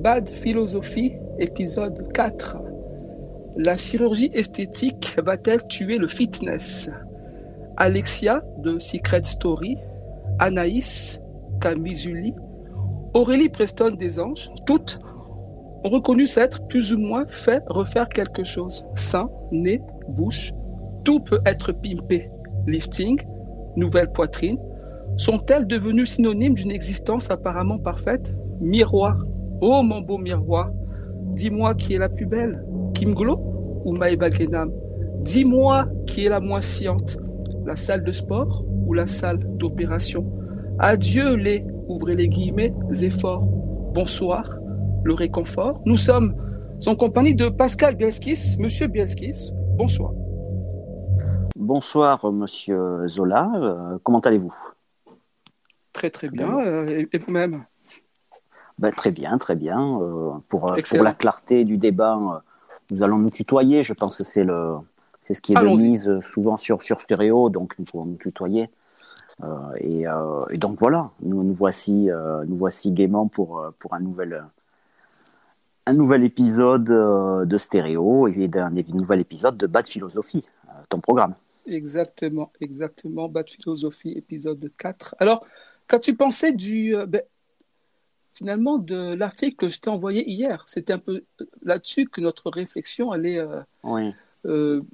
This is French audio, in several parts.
Bad Philosophie, épisode 4. La chirurgie esthétique va-t-elle tuer le fitness? Alexia de Secret Story, Anaïs, Camille Aurélie Preston des Anges, toutes ont reconnu s'être plus ou moins fait refaire quelque chose. Sein, nez, bouche, tout peut être pimpé. Lifting, nouvelle poitrine, sont-elles devenues synonymes d'une existence apparemment parfaite? Miroir, oh mon beau miroir, dis-moi qui est la plus belle, Kim Glo ou Maëva Genam Dis-moi qui est la moins sciente, la salle de sport ou la salle d'opération? Adieu les, ouvrez les guillemets, efforts. Bonsoir, le réconfort. Nous sommes en compagnie de Pascal Bielskis. Monsieur Bielskis, bonsoir. Bonsoir, monsieur Zola. Euh, comment allez-vous? Très, très bien. Euh, et vous-même? Ben, Très bien, très bien. Euh, pour, pour, la clarté du débat, nous allons nous tutoyer. Je pense que c'est le. C'est ce qui est de mise souvent sur, sur stéréo, donc nous pouvons nous tutoyer. Et, et, donc voilà, nous, nous voici, nous voici gaiement pour, pour un nouvel, un nouvel épisode de stéréo et d'un nouvel épisode de Bad Philosophie, ton programme. Exactement, exactement. Bad Philosophie, épisode 4. Alors, quand tu pensais du. Euh, ben, finalement, de l'article que je t'ai envoyé hier, c'était un peu euh, là-dessus que notre réflexion allait. Euh, oui.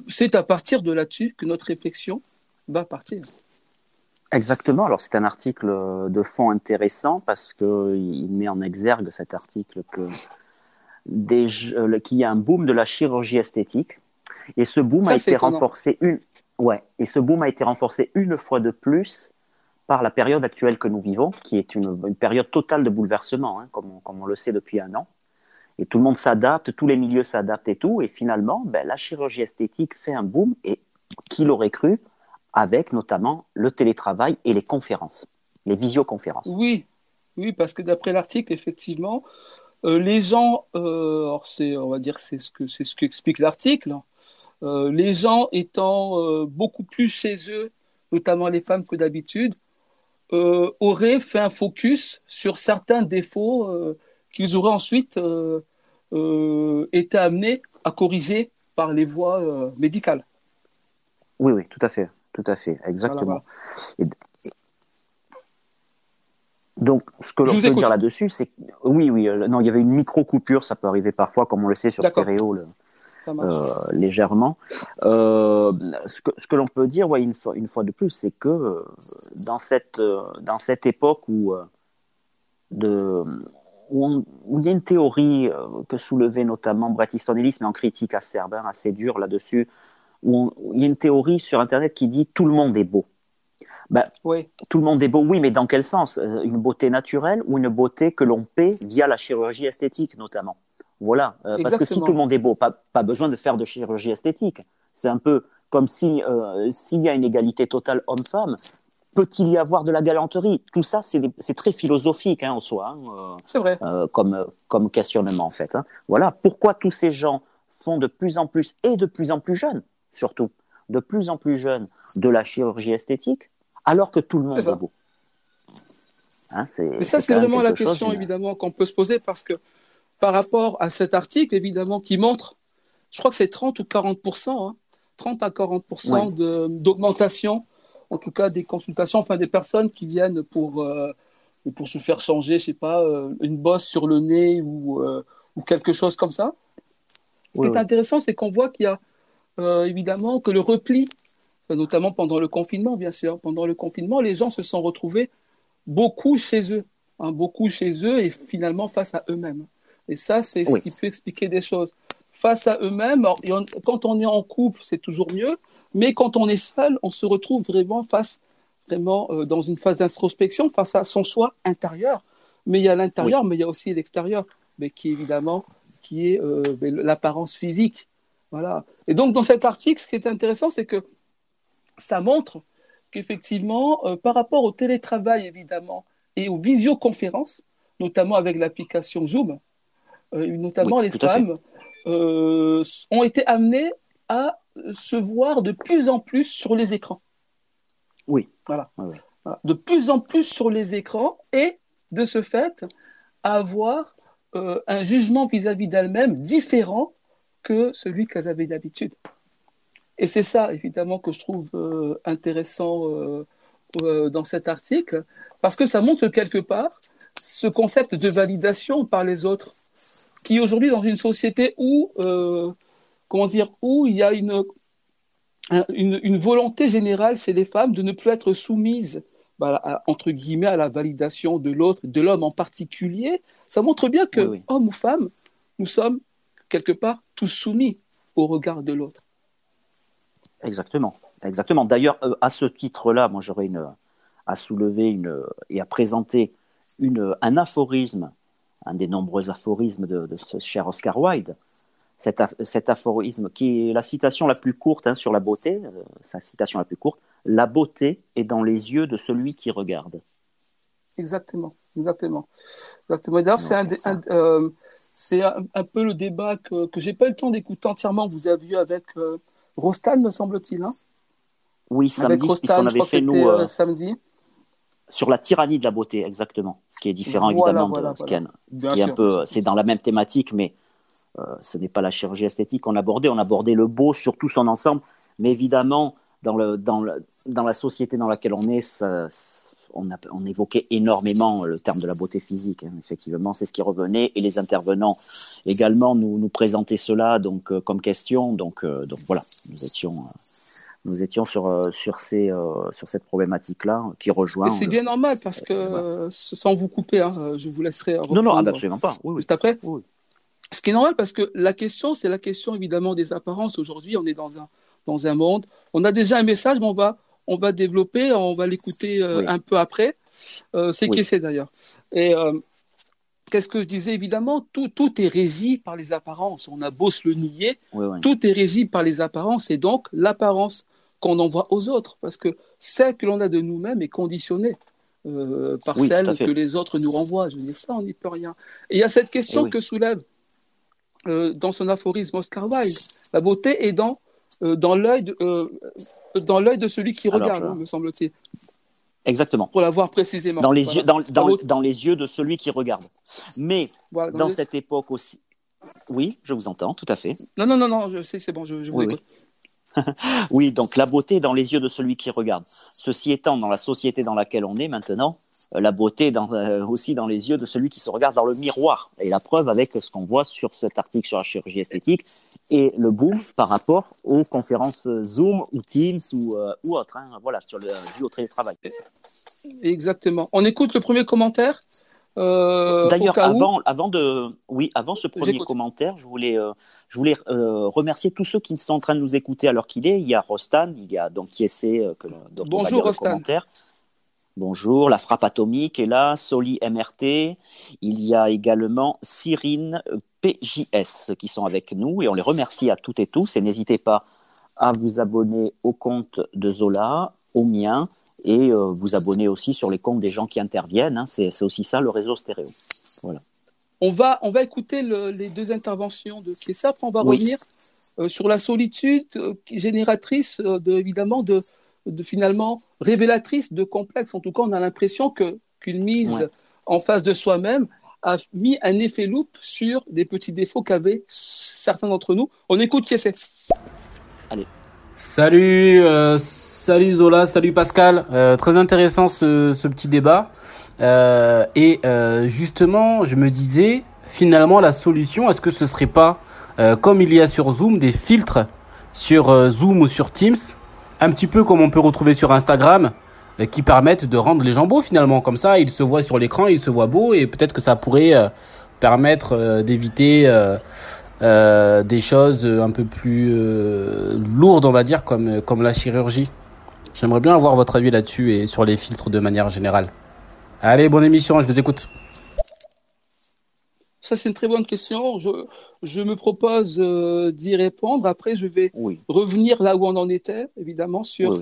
c'est à partir de là-dessus que notre réflexion va partir. Exactement. Alors, c'est un article de fond intéressant parce qu'il met en exergue cet article que qu'il y a un boom de la chirurgie esthétique. Et ce boom a été renforcé une, Ouais, et ce boom a été renforcé une fois de plus par la période actuelle que nous vivons, qui est une, période totale de bouleversement, hein, comme, on, le sait depuis un an. Et tout le monde s'adapte, tous les milieux s'adaptent et tout. Et finalement, ben, la chirurgie esthétique fait un boom, et qui l'aurait cru, avec notamment le télétravail et les conférences, les visioconférences. Oui, oui, parce que d'après l'article, effectivement, euh, les gens, euh, on va dire, c'est ce que c'est ce qu'explique l'article. Euh, les gens étant beaucoup plus chez eux, notamment les femmes que d'habitude, euh, auraient fait un focus sur certains défauts qu'ils auraient ensuite été amenés à corriger par les voies médicales. Oui, oui, tout à fait, tout à fait, exactement. donc, ce que l'on peut dire là-dessus, c'est oui, oui, non, il y avait une micro coupure, ça peut arriver parfois, comme on le sait sur stéréo. Le euh, légèrement. Euh, ce que, ce que l'on peut dire, ouais, une, fois, une fois de plus, c'est que euh, dans cette, dans cette époque où, de, où, il y a une théorie que soulevait notamment Ellis, mais en critique assez, hein, assez dure là-dessus, où, il y a une théorie sur Internet qui dit tout le monde est beau. Ben, oui. Tout le monde est beau, oui, mais dans quel sens? Une beauté naturelle ou une beauté que l'on paie via la chirurgie esthétique notamment? Voilà, euh, parce que si tout le monde est beau, pas, pas besoin de faire de chirurgie esthétique. C'est un peu comme si euh, s'il y a une égalité totale homme-femme, peut-il y avoir de la galanterie? Tout ça, c'est très philosophique hein, en soi, hein, euh, c'est vrai. comme, comme questionnement en fait. Hein. Voilà, pourquoi tous ces gens font de plus en plus et de plus en plus jeunes, surtout de plus en plus jeunes, de la chirurgie esthétique, alors que tout le monde est, beau. Hein, Mais ça, c'est vraiment la question évidemment qu'on peut se poser parce que par rapport à cet article, évidemment, qui montre, je crois que c'est 30 ou 40% 30 hein, à 40% d'augmentation, en tout cas des consultations, enfin des personnes qui viennent pour, euh, pour se faire changer, je sais pas, euh, une bosse sur le nez ou, euh, ou quelque chose comme ça. Ce qui est intéressant, c'est qu'on voit qu'il y a évidemment que le repli, notamment pendant le confinement, bien sûr, pendant le confinement, les gens se sont retrouvés beaucoup chez eux, hein, beaucoup chez eux et finalement face à eux-mêmes. Et ça, c'est ce qui peut expliquer des choses. Face à eux-mêmes, quand on est en couple, c'est toujours mieux, mais quand on est seul, on se retrouve vraiment face, vraiment euh, dans une phase d'introspection, face à son soi intérieur. Mais il y a l'intérieur, mais il y a aussi l'extérieur, mais qui évidemment, qui est euh, l'apparence physique. Voilà. Et donc, dans cet article, ce qui est intéressant, c'est que ça montre qu'effectivement, euh, par rapport au télétravail, évidemment, et aux visioconférences, notamment avec l'application Zoom, euh, notamment les femmes, euh, ont été amenées à se voir de plus en plus sur les écrans. Oui. Voilà. De plus en plus sur les écrans et de ce fait, avoir un jugement vis-à-vis d'elles-mêmes différent que celui qu'elles avaient d'habitude. Et c'est ça, évidemment, que je trouve intéressant dans cet article, parce que ça montre quelque part ce concept de validation par les autres, qui aujourd'hui, dans une société où, comment dire, où il y a une, une, volonté générale chez les femmes de ne plus être soumises, bah, entre guillemets, à la validation de l'autre, de l'homme en particulier, ça montre bien que, homme hommes ou femmes, nous sommes quelque part tous soumis au regard de l'autre. Exactement, exactement. D'ailleurs, euh, à ce titre-là, moi j'aurais une, à soulever une, et à présenter une, un aphorisme, un des nombreux aphorismes de, de ce cher Oscar Wilde, cet, cet, aphorisme qui est la citation la plus courte hein, sur la beauté, euh, sa citation la plus courte, la beauté est dans les yeux de celui qui regarde. Exactement, exactement. exactement. D'ailleurs, c'est un, euh, un, un, peu le débat que, que j'ai pas eu le temps d'écouter entièrement, vous avez eu avec euh, Rostan, me semble-t-il. Hein? Oui, samedi, puisqu'on avait fait nous. Euh, samedi sur la tyrannie de la beauté, exactement. Ce qui est différent évidemment de ce qui est, un peu, c'est dans la même thématique, mais euh, ce n'est pas la chirurgie esthétique qu'on abordait. On abordait le beau sur tout son ensemble, mais évidemment dans le dans le, dans la société dans laquelle on est, on, a, on, évoquait énormément le terme de la beauté physique. Hein. Effectivement, c'est ce qui revenait et les intervenants également nous, nous présentaient cela donc euh, comme question. Donc euh, donc voilà, nous étions nous étions sur, euh, sur, ces, euh, sur cette problématique-là qui rejoint. c'est bien normal parce que, sans vous couper, hein, je vous laisserai. Non, non, absolument pas. Oui, Juste après. Ce qui est normal parce que la question, c'est la question évidemment des apparences. Aujourd'hui, on est dans un, dans un monde. On a déjà un message, mais on va, on va développer, on va l'écouter euh, un peu après. c'est qui c'est d'ailleurs? Et qu'est-ce que je disais? Évidemment, tout, tout est régi par les apparences. On a beau se le nier, tout est régi par les apparences et donc l'apparence qu'on envoie aux autres, parce que celle que l'on a de nous-mêmes est conditionnée euh, par celle que les autres nous renvoient. Je dis ça, on n'y peut rien. Et il y a cette question eh que soulève euh, dans son aphorisme Oscar Wilde. La beauté est dans, euh, dans l'œil de, de celui qui regarde, hein, me semble-t-il. Exactement. Pour l'avoir précisément. Dans les, yeux, dans, dans, dans, les yeux de celui qui regarde. Mais dans, cette époque aussi. Oui, je vous entends, tout à fait. Non, non, non, non, je sais, c'est bon, je, je vous écoute. oui, donc la beauté dans les yeux de celui qui regarde. Ceci étant, dans la société dans laquelle on est maintenant, euh, la beauté euh, aussi dans les yeux de celui qui se regarde dans le miroir. Et la preuve avec ce qu'on voit sur cet article sur la chirurgie esthétique et le boom par rapport aux conférences Zoom ou Teams ou, euh, autres. Hein, voilà, sur le, du au télétravail. Exactement. On écoute le premier commentaire euh, D'ailleurs, avant, avant de, oui, avant ce premier commentaire, je voulais, euh, je voulais euh, remercier tous ceux qui sont en train de nous écouter alors qu'il est. Il y a Rostan, il y a donc qui essaie que, Bonjour Rostan. Bonjour, la frappe atomique est là, Soli MRT. Il y a également Cyrine PJS qui sont avec nous et on les remercie à toutes et tous. Et n'hésitez pas à vous abonner au compte de Zola, au mien, et euh, vous abonner aussi sur les comptes des gens qui interviennent. Hein. C'est aussi ça le réseau stéréo. Voilà. On va, on va écouter les deux interventions de Kiesa, après on va revenir euh, sur la solitude euh, génératrice, de, évidemment, de, de, finalement révélatrice de complexes. En tout cas, on a l'impression que qu'une mise en face de soi-même a mis un effet loupe sur des petits défauts qu'avaient certains d'entre nous. On écoute Kiesa. Allez. Salut, Salut Zola, salut Pascal. Euh, très intéressant ce, ce petit débat. Euh, et euh, justement, je me disais, finalement, la solution, est-ce que ce serait pas, euh, comme il y a sur Zoom, des filtres sur euh, Zoom ou sur Teams, un petit peu comme on peut retrouver sur Instagram, qui permettent de rendre les gens beaux finalement. Comme ça, ils se voient sur l'écran, ils se voient beaux, et peut-être que ça pourrait permettre d'éviter des choses un peu plus lourdes, on va dire, comme, comme la chirurgie. J'aimerais bien avoir votre avis là-dessus et sur les filtres de manière générale. Allez, bonne émission, je vous écoute. Ça, c'est une très bonne question. Je, je me propose euh, d'y répondre. Après, je vais revenir là où on en était, évidemment, sur,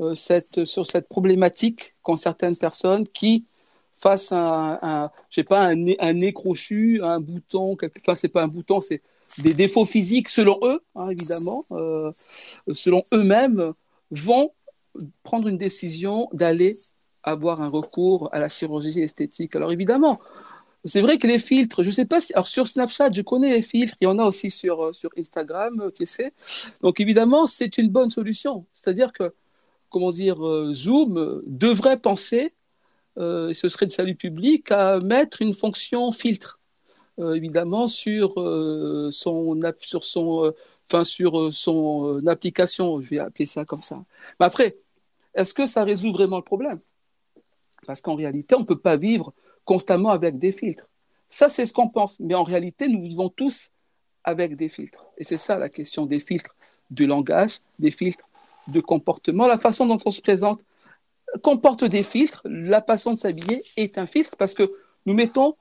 euh, cette, sur cette problématique qu'ont certaines personnes qui, face à un, je sais pas, un nez, un nez crochu, un bouton, quelque... enfin, c'est pas un bouton, c'est des défauts physiques selon eux, hein, évidemment, euh, selon eux-mêmes, vont prendre une décision d'aller avoir un recours à la chirurgie esthétique. Alors évidemment, c'est vrai que les filtres, je ne sais pas si. Alors sur Snapchat, je connais les filtres, il y en a aussi sur, euh, Instagram, euh, qui Donc évidemment, c'est une bonne solution. C'est-à-dire que, comment dire, Zoom devrait penser, ce serait de salut public, à mettre une fonction filtre, évidemment, sur son, sur son, enfin, sur son application, je vais appeler ça comme ça. Mais après, est-ce que ça résout vraiment le problème? Parce qu'en réalité, on ne peut pas vivre constamment avec des filtres. Ça, c'est ce qu'on pense. Mais en réalité, nous vivons tous avec des filtres. Et c'est ça la question des filtres de langage, des filtres de comportement. La façon dont on se présente comporte des filtres. La façon de s'habiller est un filtre parce que nous mettons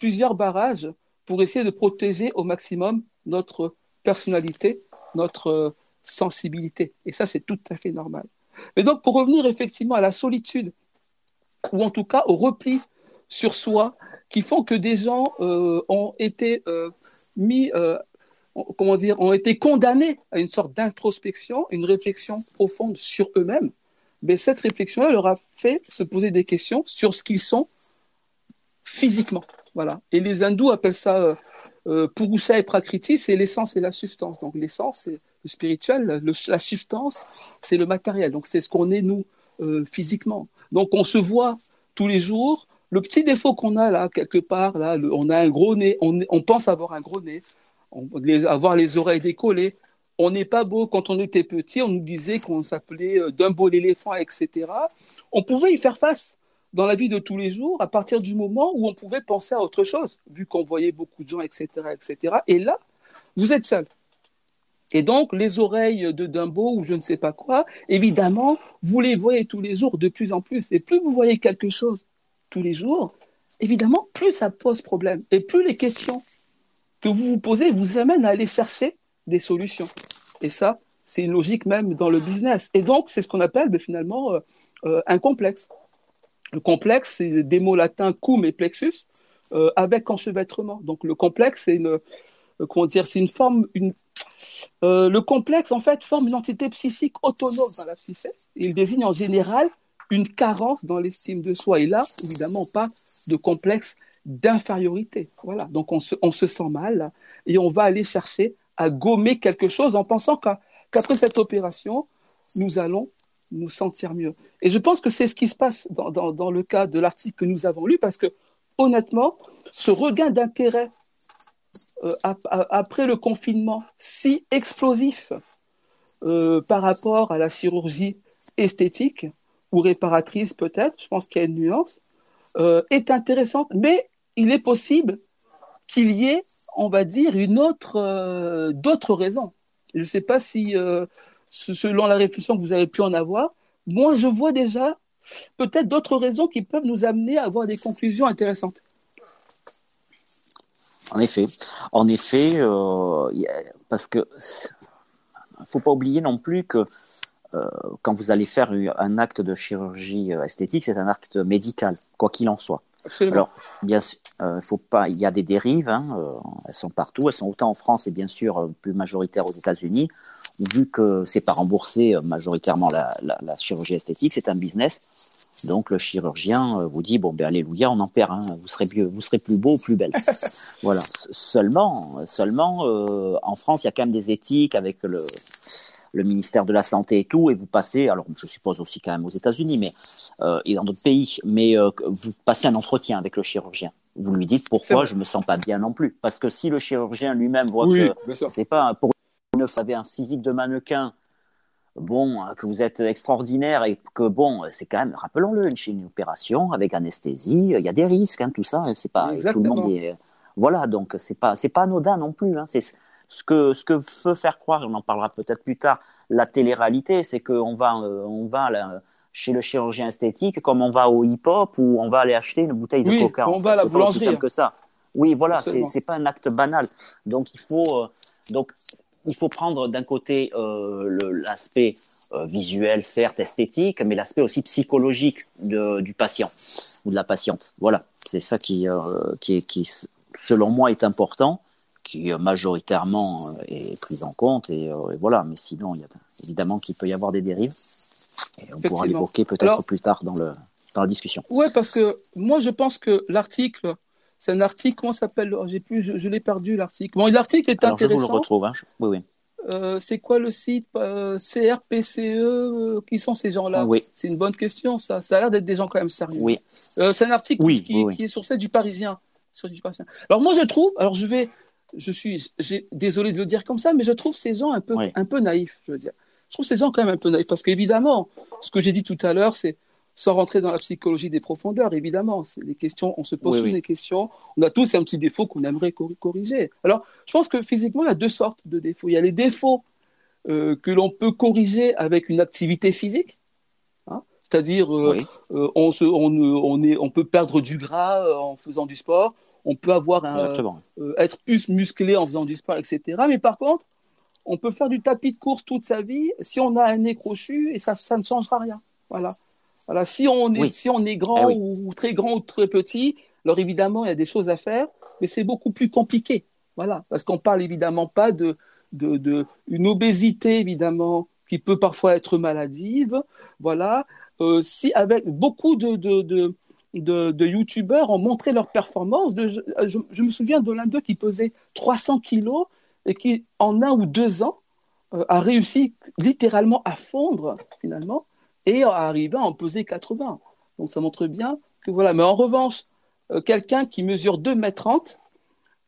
plusieurs barrages pour essayer de protéger au maximum notre personnalité, notre sensibilité. Et ça, c'est tout à fait normal. Mais donc, pour revenir effectivement à la solitude, ou en tout cas au repli sur soi qui font que des gens euh, ont été euh, mis, euh, comment dire, ont été condamnés à une sorte d'introspection, une réflexion profonde sur eux-mêmes. Mais cette réflexion leur a fait se poser des questions sur ce qu'ils sont physiquement. Voilà. Et les hindous appellent ça euh, Purusa et Prakriti, c'est l'essence et la substance. Donc l'essence, c'est le spirituel, la substance, c'est le matériel. Donc c'est ce qu'on est nous physiquement. Donc on se voit tous les jours, le petit défaut qu'on a là, quelque part, là, on a un gros nez, on, pense avoir un gros nez, avoir les oreilles décollées. On n'est pas beau. Quand on était petit, on nous disait qu'on s'appelait euh, beau l'éléphant, etc. On pouvait y faire face dans la vie de tous les jours à partir du moment où on pouvait penser à autre chose, vu qu'on voyait beaucoup de gens, etc., etc. Et là, vous êtes seul. Et donc, les oreilles de Dumbo ou je ne sais pas quoi, évidemment, vous les voyez tous les jours de plus en plus. Et plus vous voyez quelque chose tous les jours, évidemment, plus ça pose problème. Et plus les questions que vous vous posez vous amènent à aller chercher des solutions. Et ça, c'est une logique même dans le business. Et donc, c'est ce qu'on appelle ben, finalement euh, euh, un complexe. Le complexe, c'est des mots latins cum et plexus, euh, avec enchevêtrement. Donc, le complexe, c'est une, comment dire, c'est une forme, une, le complexe, en fait, forme une entité psychique autonome dans la psyché. Il désigne en général une carence dans l'estime de soi. Et là, évidemment, pas de complexe d'infériorité. Voilà. Donc, on se, on se sent mal et on va aller chercher à gommer quelque chose en pensant qu'après cette opération, nous allons nous sentir mieux. Et je pense que c'est ce qui se passe dans, dans, le cas de l'article que nous avons lu, parce que honnêtement, ce regain d'intérêt euh, après le confinement si explosif euh, par rapport à la chirurgie esthétique, ou réparatrice peut-être, je pense qu'il y a une nuance, euh, est intéressante, mais il est possible qu'il y ait, on va dire, une autre, d'autres raisons. Je ne sais pas si, selon la réflexion que vous avez pu en avoir, moi je vois déjà peut-être d'autres raisons qui peuvent nous amener à avoir des conclusions intéressantes. En effet, en effet, parce que faut pas oublier non plus que euh, quand vous allez faire un acte de chirurgie euh, esthétique, c'est un acte médical, quoi qu'il en soit. Alors, bien euh, faut pas, il y a des dérives, hein, elles sont partout, elles sont autant en France et bien sûr plus majoritaires aux États-Unis. Vu que c'est pas remboursé majoritairement la, la, chirurgie esthétique, c'est un business. Donc le chirurgien vous dit bon ben alléluia, on en perd, hein, vous serez mieux, vous serez plus beau ou plus belle. voilà. Seulement, seulement en France, il y a quand même des éthiques avec le le ministère de la Santé et tout, et vous passez, alors je suppose aussi quand même aux États-Unis, mais euh, et dans d'autres pays, mais euh, vous passez un entretien avec le chirurgien. Vous lui dites pourquoi je me sens pas bien non plus, parce que si le chirurgien lui-même voit que c'est pas pour une avez un physique de mannequin, bon, que vous êtes extraordinaire et que bon, c'est quand même, rappelons-le, une, une opération avec anesthésie, il y a des risques, hein, tout ça, c'est pas tout le monde est, voilà, donc c'est pas c'est pas anodin non plus, hein, c'est ce que, ce que veut faire croire, on en parlera peut-être plus tard, la télé-réalité, c'est qu'on va, euh, on va chez le chirurgien esthétique comme on va au hip-hop ou on va aller acheter une bouteille de coca. On va à la boulangerie. Pas que ça. Oui, voilà, c'est n'est pas un acte banal. Donc il faut, euh, donc, il faut prendre d'un côté euh, l'aspect visuel, certes, esthétique, mais l'aspect aussi psychologique de, du patient ou de la patiente. Voilà, c'est ça qui, qui, qui, selon moi, est important qui majoritairement euh, est prise en compte. Euh, et, voilà, mais sinon, il y a évidemment qu'il peut y avoir des dérives. Et on pourra l'évoquer peut-être plus tard dans, le, dans la discussion. Oui, parce que moi, je pense que l'article C'est un article, comment s'appelle? J'ai plus, je, l'ai perdu l'article. Bon, l'article est intéressant. Je vous le retrouve, hein. oui, oui. Euh, c'est quoi le site euh, CRPCE euh, Qui sont ces gens-là? Oui. C'est une bonne question, ça. Ça a l'air d'être des gens quand même sérieux. Oui. c'est un article qui, est sur celle du Parisien, sur du Parisien. Alors moi, je trouve, alors je vais, je suis, désolé de le dire comme ça, mais je trouve ces gens un peu, un peu naïfs. Je veux dire, je trouve ces gens quand même un peu naïfs parce qu'évidemment, ce que j'ai dit tout à l'heure, c'est sans rentrer dans la psychologie des profondeurs, évidemment. C'est des questions, on se pose tous des questions. On a tous un petit défaut qu'on aimerait corriger. Alors, je pense que physiquement, il y a deux sortes de défauts. Il y a les défauts euh, que l'on peut corriger avec une activité physique. Hein. C'est-à-dire, euh, euh, on, on, est, on peut perdre du gras en faisant du sport. On peut avoir un, être plus musclé en faisant du sport, etc. Mais par contre, on peut faire du tapis de course toute sa vie si on a un nez crochu et ça, ça ne changera rien. Voilà si on est, si on est grand eh ou, très grand ou très petit, alors évidemment, il y a des choses à faire, mais c'est beaucoup plus compliqué. Voilà, parce qu'on parle évidemment pas de, de, une obésité évidemment qui peut parfois être maladive. Voilà, euh, si avec beaucoup de, de, de youtubeurs ont montré leur performance. je, me souviens de l'un d'eux qui pesait 300 kilos et qui, en un ou deux ans, euh, a réussi littéralement à fondre, finalement, et arriver à en peser 80. Donc ça montre bien que voilà. Mais en revanche, euh, quelqu'un qui mesure 2 m 30,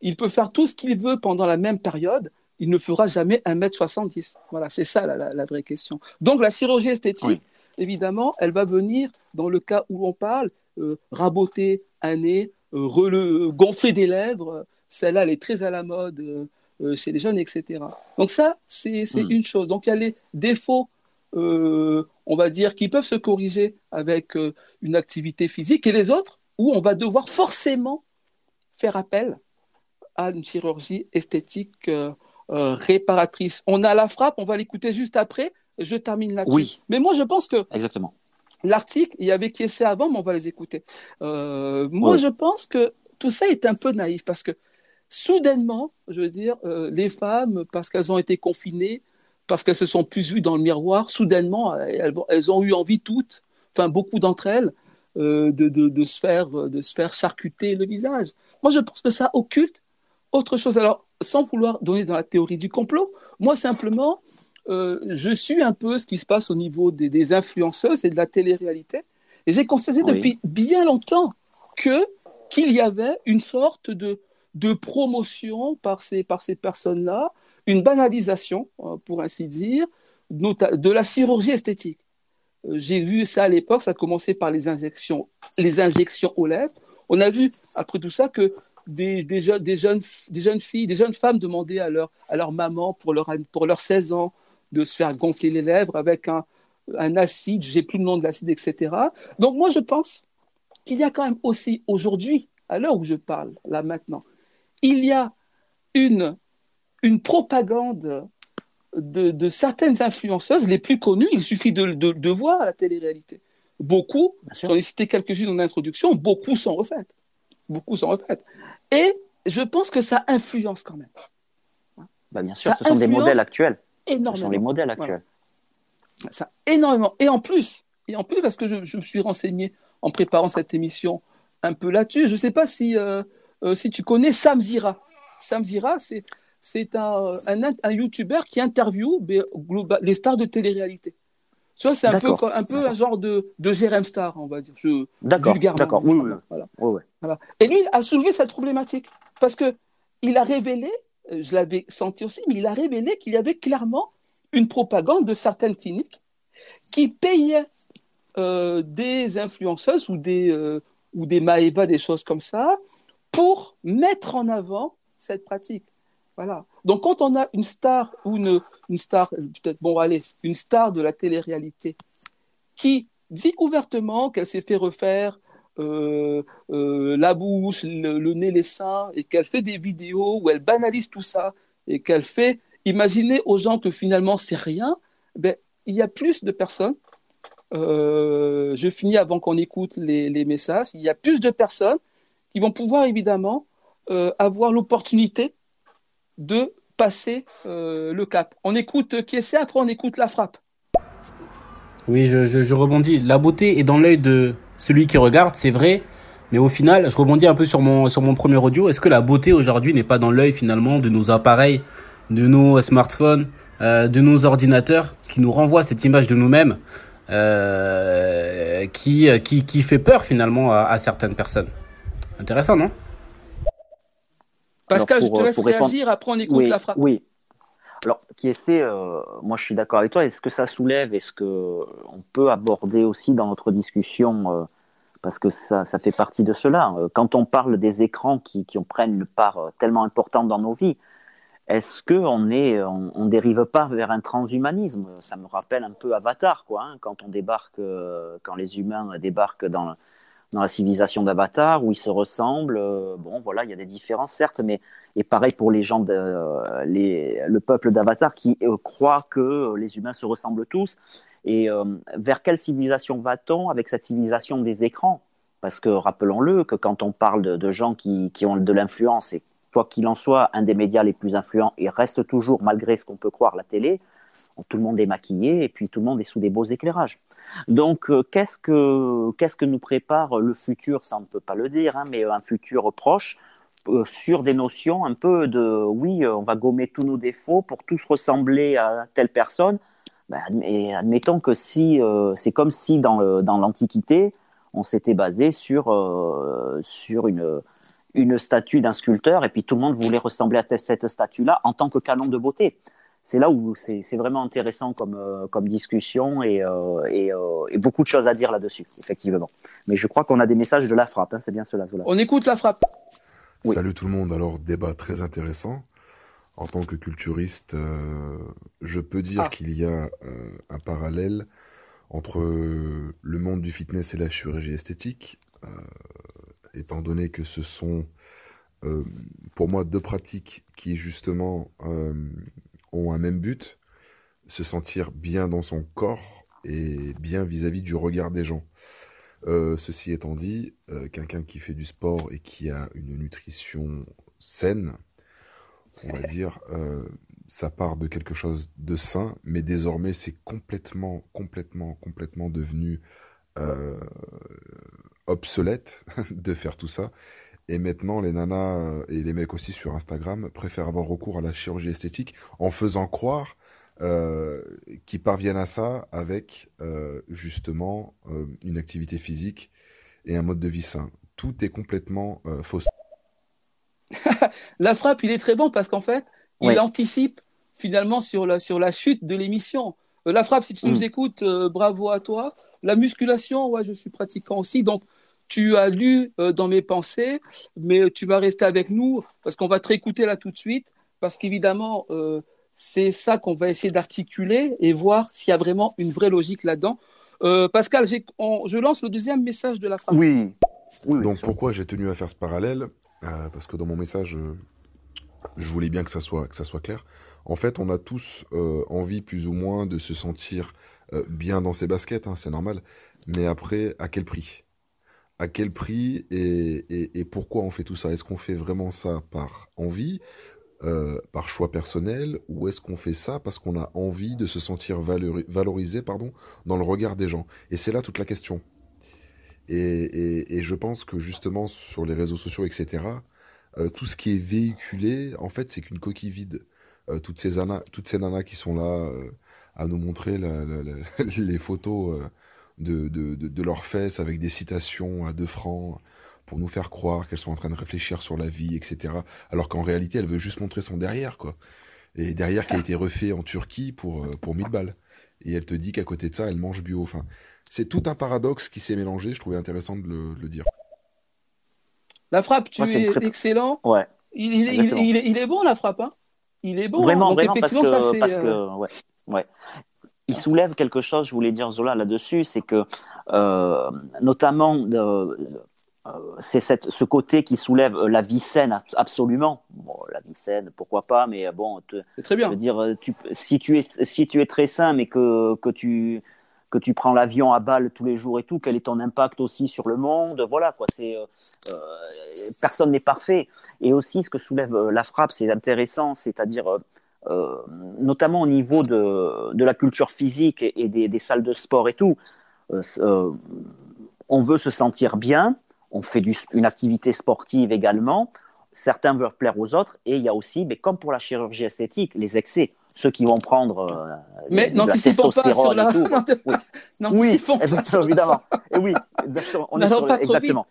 il peut faire tout ce qu'il veut pendant la même période, il ne fera jamais 1 m 70. Voilà, c'est ça la, vraie question. Donc la chirurgie esthétique, évidemment, elle va venir dans le cas où on parle euh, raboter un nez, euh, gonfler des lèvres. Celle-là, elle est très à la mode chez les jeunes, etc. Donc ça, c'est hmm. une chose. Donc il y a les défauts euh, on va dire, qui peuvent se corriger avec euh, une activité physique, et les autres où on va devoir forcément faire appel à une chirurgie esthétique euh, réparatrice. On a la frappe, on va l'écouter juste après, je termine là-dessus. Oui. Mais moi, je pense que Exactement. L'article, il y avait qui essaie avant, mais on va les écouter. moi, je pense que tout ça est un peu naïf parce que soudainement, je veux dire, les femmes, parce qu'elles ont été confinées, parce qu'elles se sont plus vues dans le miroir, soudainement, elles, ont eu envie toutes, enfin beaucoup d'entre elles, euh, de, se faire, de se faire charcuter le visage. Moi, je pense que ça occulte autre chose. Alors, sans vouloir donner dans la théorie du complot, moi, simplement, euh, je suis un peu ce qui se passe au niveau des, influenceuses et de la télé-réalité. Et j'ai constaté depuis bien longtemps que qu'il y avait une sorte de, de promotion par ces, par ces personnes-là une banalisation, euh, pour ainsi dire, de la chirurgie esthétique. Euh, j'ai vu ça à l'époque, ça a commencé par les injections, les injections aux lèvres. On a vu, après tout ça, que des, des, jeunes, des, jeunes, des jeunes filles, des jeunes femmes demandaient à leur, à leur maman, pour leur, pour leurs 16 ans, de se faire gonfler les lèvres avec un, un acide, j'ai plus le nom de l'acide, etc. Donc moi, je pense qu'il y a quand même aussi aujourd'hui, à l'heure où je parle, là maintenant, il y a une une propagande de, certaines influenceuses, les plus connues, il suffit de, de, voir à la télé-réalité. Beaucoup, j'en ai cité quelques-unes en introduction, beaucoup sont refaites. Beaucoup sont refaites. Et je pense que ça influence quand même. Bah bien sûr, ce sont des modèles actuels. Énormément. Ce sont les modèles actuels. Ça, énormément. Et en plus, et en plus parce que je, me suis renseigné en préparant cette émission un peu là-dessus, je ne sais pas si, euh, euh, si tu connais Sam Zira. Sam Zira, c'est c'est un, un, YouTuber qui interviewe les stars de télé-réalité. Tu vois, c'est un peu, un peu un genre de, de Jérém Star, on va dire. D'accord, d'accord, oui, voilà. Et lui a soulevé cette problématique parce que il a révélé, je l'avais senti aussi, mais il a révélé qu'il y avait clairement une propagande de certaines cliniques qui payaient euh, des influenceuses ou des, euh, ou des Maeva, des choses comme ça, pour mettre en avant cette pratique. Voilà. Donc quand on a une star ou une, star, bon allez, une star de la télé-réalité qui dit ouvertement qu'elle s'est fait refaire euh, euh, la bouche, le, nez, les seins, et qu'elle fait des vidéos où elle banalise tout ça, et qu'elle fait imaginer aux gens que finalement c'est rien, ben, il y a plus de personnes. Euh, je finis avant qu'on écoute les, messages. Il y a plus de personnes qui vont pouvoir évidemment avoir l'opportunité de passer le cap. On écoute qui c'est, après on écoute la frappe. Oui, je, rebondis. La beauté est dans l'œil de celui qui regarde, c'est vrai. Mais au final, je rebondis un peu sur mon sur mon premier audio. Est-ce que la beauté aujourd'hui n'est pas dans l'œil finalement de nos appareils, de nos smartphones, euh, de nos ordinateurs, qui nous renvoient cette image de nous-mêmes, euh, qui qui qui fait peur finalement à, certaines personnes? Intéressant, non? Pascal, je te laisse réagir. Après, on écoute la frappe. Oui. Alors, qui est fait, euh, moi je suis d'accord avec toi. Est-ce que ça soulève, est-ce que on peut aborder aussi dans notre discussion parce que ça, ça fait partie de cela. Euh, quand on parle des écrans qui, qui prennent une part euh, tellement importante dans nos vies, est-ce qu'on est, on, dérive pas vers un transhumanisme? Ça me rappelle un peu Avatar, quoi. Hein, quand on débarque, euh, quand les humains débarquent dans, dans la civilisation d'Avatar, où ils se ressemblent. bon, voilà, il y a des différences, certes, mais et pareil pour les gens, de, les, le peuple d'Avatar qui croit que les humains se ressemblent tous. Et euh, vers quelle civilisation va-t-on avec cette civilisation des écrans? Parce que rappelons-le que quand on parle de, gens qui, qui, ont de l'influence, et quoi qu'il en soit, un des médias les plus influents, il reste toujours, malgré ce qu'on peut croire, la télé. Tout le monde est maquillé et puis tout le monde est sous des beaux éclairages. Donc, euh, qu'est-ce que qu'est-ce que nous prépare le futur? Ça, on ne peut pas le dire, hein, mais un futur proche euh, sur des notions un peu de oui, on va gommer tous nos défauts pour tous ressembler à telle personne. Ben, admettons que si euh, c'est comme si dans, l'Antiquité, on s'était basé sur, euh, sur une, une statue d'un sculpteur et puis tout le monde voulait ressembler à cette statue-là en tant que canon de beauté. C'est là où c'est vraiment intéressant comme, euh, comme discussion et, et, beaucoup de choses à dire là-dessus, effectivement. Mais je crois qu'on a des messages de la frappe, hein, c'est bien cela. On écoute la frappe. Salut tout le monde, alors débat très intéressant en tant que culturiste, euh, je peux dire ah. qu'il y a euh, un parallèle entre le monde du fitness et la chirurgie esthétique, euh, étant donné que ce sont pour moi deux pratiques qui justement ont un même but, se sentir bien dans son corps et bien vis-à-vis -vis du regard des gens. ceci étant dit, quelqu'un qui fait du sport et qui a une nutrition saine, on va dire, euh, ça part de quelque chose de sain, mais désormais c'est complètement, complètement, complètement devenu euh, obsolète de faire tout ça. Et maintenant, les nanas euh, et les mecs aussi sur Instagram préfèrent avoir recours à la chirurgie esthétique en faisant croire qu'ils parviennent à ça avec justement une activité physique et un mode de vie sain. Tout est complètement fausse. la frappe, il est très bon parce qu'en fait, il anticipe finalement sur la, sur la chute de l'émission. Euh, la frappe, si tu nous mm. écoutes, euh, bravo à toi. La musculation, ouais, je suis pratiquant aussi. Donc, tu as lu euh, dans mes pensées, mais tu vas rester avec nous parce qu'on va te réécouter là tout de suite. Parce qu'évidemment, c'est ça qu'on va essayer d'articuler et voir s'il y a vraiment une vraie logique là-dedans. Pascal, je lance le deuxième message de la frappe. Oui. Donc, pourquoi j'ai tenu à faire ce parallèle? Euh, parce que dans mon message, euh, je voulais bien que ça soit, que ça soit clair. En fait, on a tous euh, envie plus ou moins de se sentir bien dans ses baskets, hein, c'est normal. Mais après, à quel prix? À quel prix et, pourquoi on fait tout ça? Est-ce qu'on fait vraiment ça par envie par choix personnel ou est-ce qu'on fait ça parce qu'on a envie de se sentir valorisé pardon, dans le regard des gens? Et c'est là toute la question. Et, je pense que justement sur les réseaux sociaux, etc., euh, tout ce qui est véhiculé, en fait, c'est qu'une coquille vide. Euh, toutes, ces toutes ces nanas qui sont là euh, à nous montrer les photos de, de, leurs fesses avec des citations à deux francs pour nous faire croire qu'elles sont en train de réfléchir sur la vie, etc. Alors qu'en réalité, elle veut juste montrer son derrière, quoi. Et derrière qui a été refait en Turquie pour, pour 1000 balles. Et elle te dit qu'à côté de ça, elle mange bio. Enfin, c'est tout un paradoxe qui s'est mélangé. Je trouvais intéressant de le, dire. La frappe, tu es excellent. Ouais. Il, est, bon la frappe. Hein il est bon. Vraiment, vraiment parce que, parce que euh, ouais, ouais. Il soulève quelque chose. Je voulais dire Zola là-dessus, c'est que euh, notamment euh, c'est ce côté qui soulève la vie saine absolument. Bon, la vie saine, pourquoi pas, mais bon, c'est très bien. Je veux dire, si tu es si tu es très sain, mais que que tu que tu prends l'avion à balle tous les jours et tout, quel est ton impact aussi sur le monde, voilà quoi. C'est euh, euh, personne n'est parfait. Et aussi ce que soulève euh, la frappe, c'est intéressant, c'est-à-dire notamment au niveau de, de, la culture physique et, des, des, salles de sport et tout. on veut se sentir bien, on fait une activité sportive également. Certains veulent plaire aux autres. Et il y a aussi, mais comme pour la chirurgie esthétique, les excès. Ceux qui vont prendre euh, mais n'anticipons pas sur la... oui, oui évidemment. Et oui, On est sur... exactement.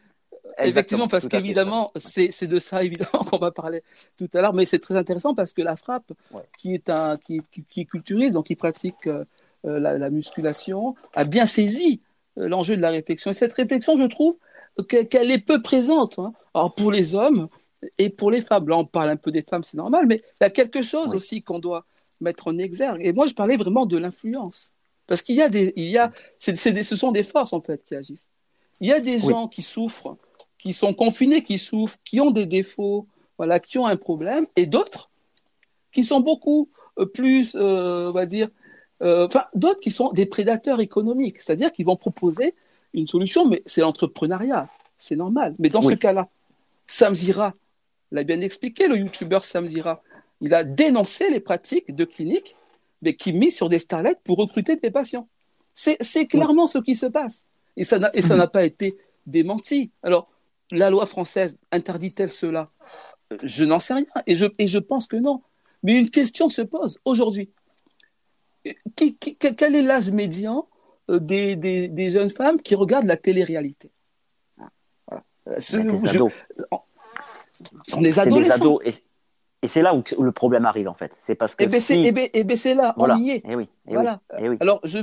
Effectivement, parce qu'évidemment, c'est de ça évidemment qu'on va parler tout à l'heure, mais c'est très intéressant parce que la frappe, qui est un qui, qui, culturiste, donc qui pratique euh, euh, la, musculation, a bien saisi euh, l'enjeu de la réflexion. Et cette réflexion, je trouve qu'elle est peu présente. Hein. Alors pour les hommes et pour les femmes, là on parle un peu des femmes, c'est normal, mais il y a quelque chose aussi qu'on doit mettre en exergue. Et moi, je parlais vraiment de l'influence, parce qu'il y a des, il y a, c'est, ce sont des forces en fait qui agissent. Il y a des gens qui souffrent qui sont confinés, qui souffrent, qui ont des défauts, voilà, qui ont un problème, et d'autres qui sont beaucoup euh, plus, euh, on va dire, euh, enfin, d'autres qui sont des prédateurs économiques, c'est-à-dire qu'ils vont proposer une solution, mais c'est l'entrepreneuriat, c'est normal. Mais dans ce cas-là, Sam Zira l'a bien expliqué, le youtubeur Sam Zira, il a dénoncé les pratiques de cliniques, mais qui misent sur des starlets pour recruter des patients. C'est clairement ce qui se passe. Et ça n'a pas été démenti. Alors, la loi française interdit-elle cela? Je n'en sais rien et je, et je pense que non. Mais une question se pose aujourd'hui. quel est l'âge médian euh, des, des, jeunes femmes qui regardent la télé-réalité? Voilà. Ce, sont des adolescents. et, c'est là où, le problème arrive en fait. C'est parce que. Et bien eh ben, eh ben, c'est là, on y est. Et eh oui, voilà. oui, Alors je,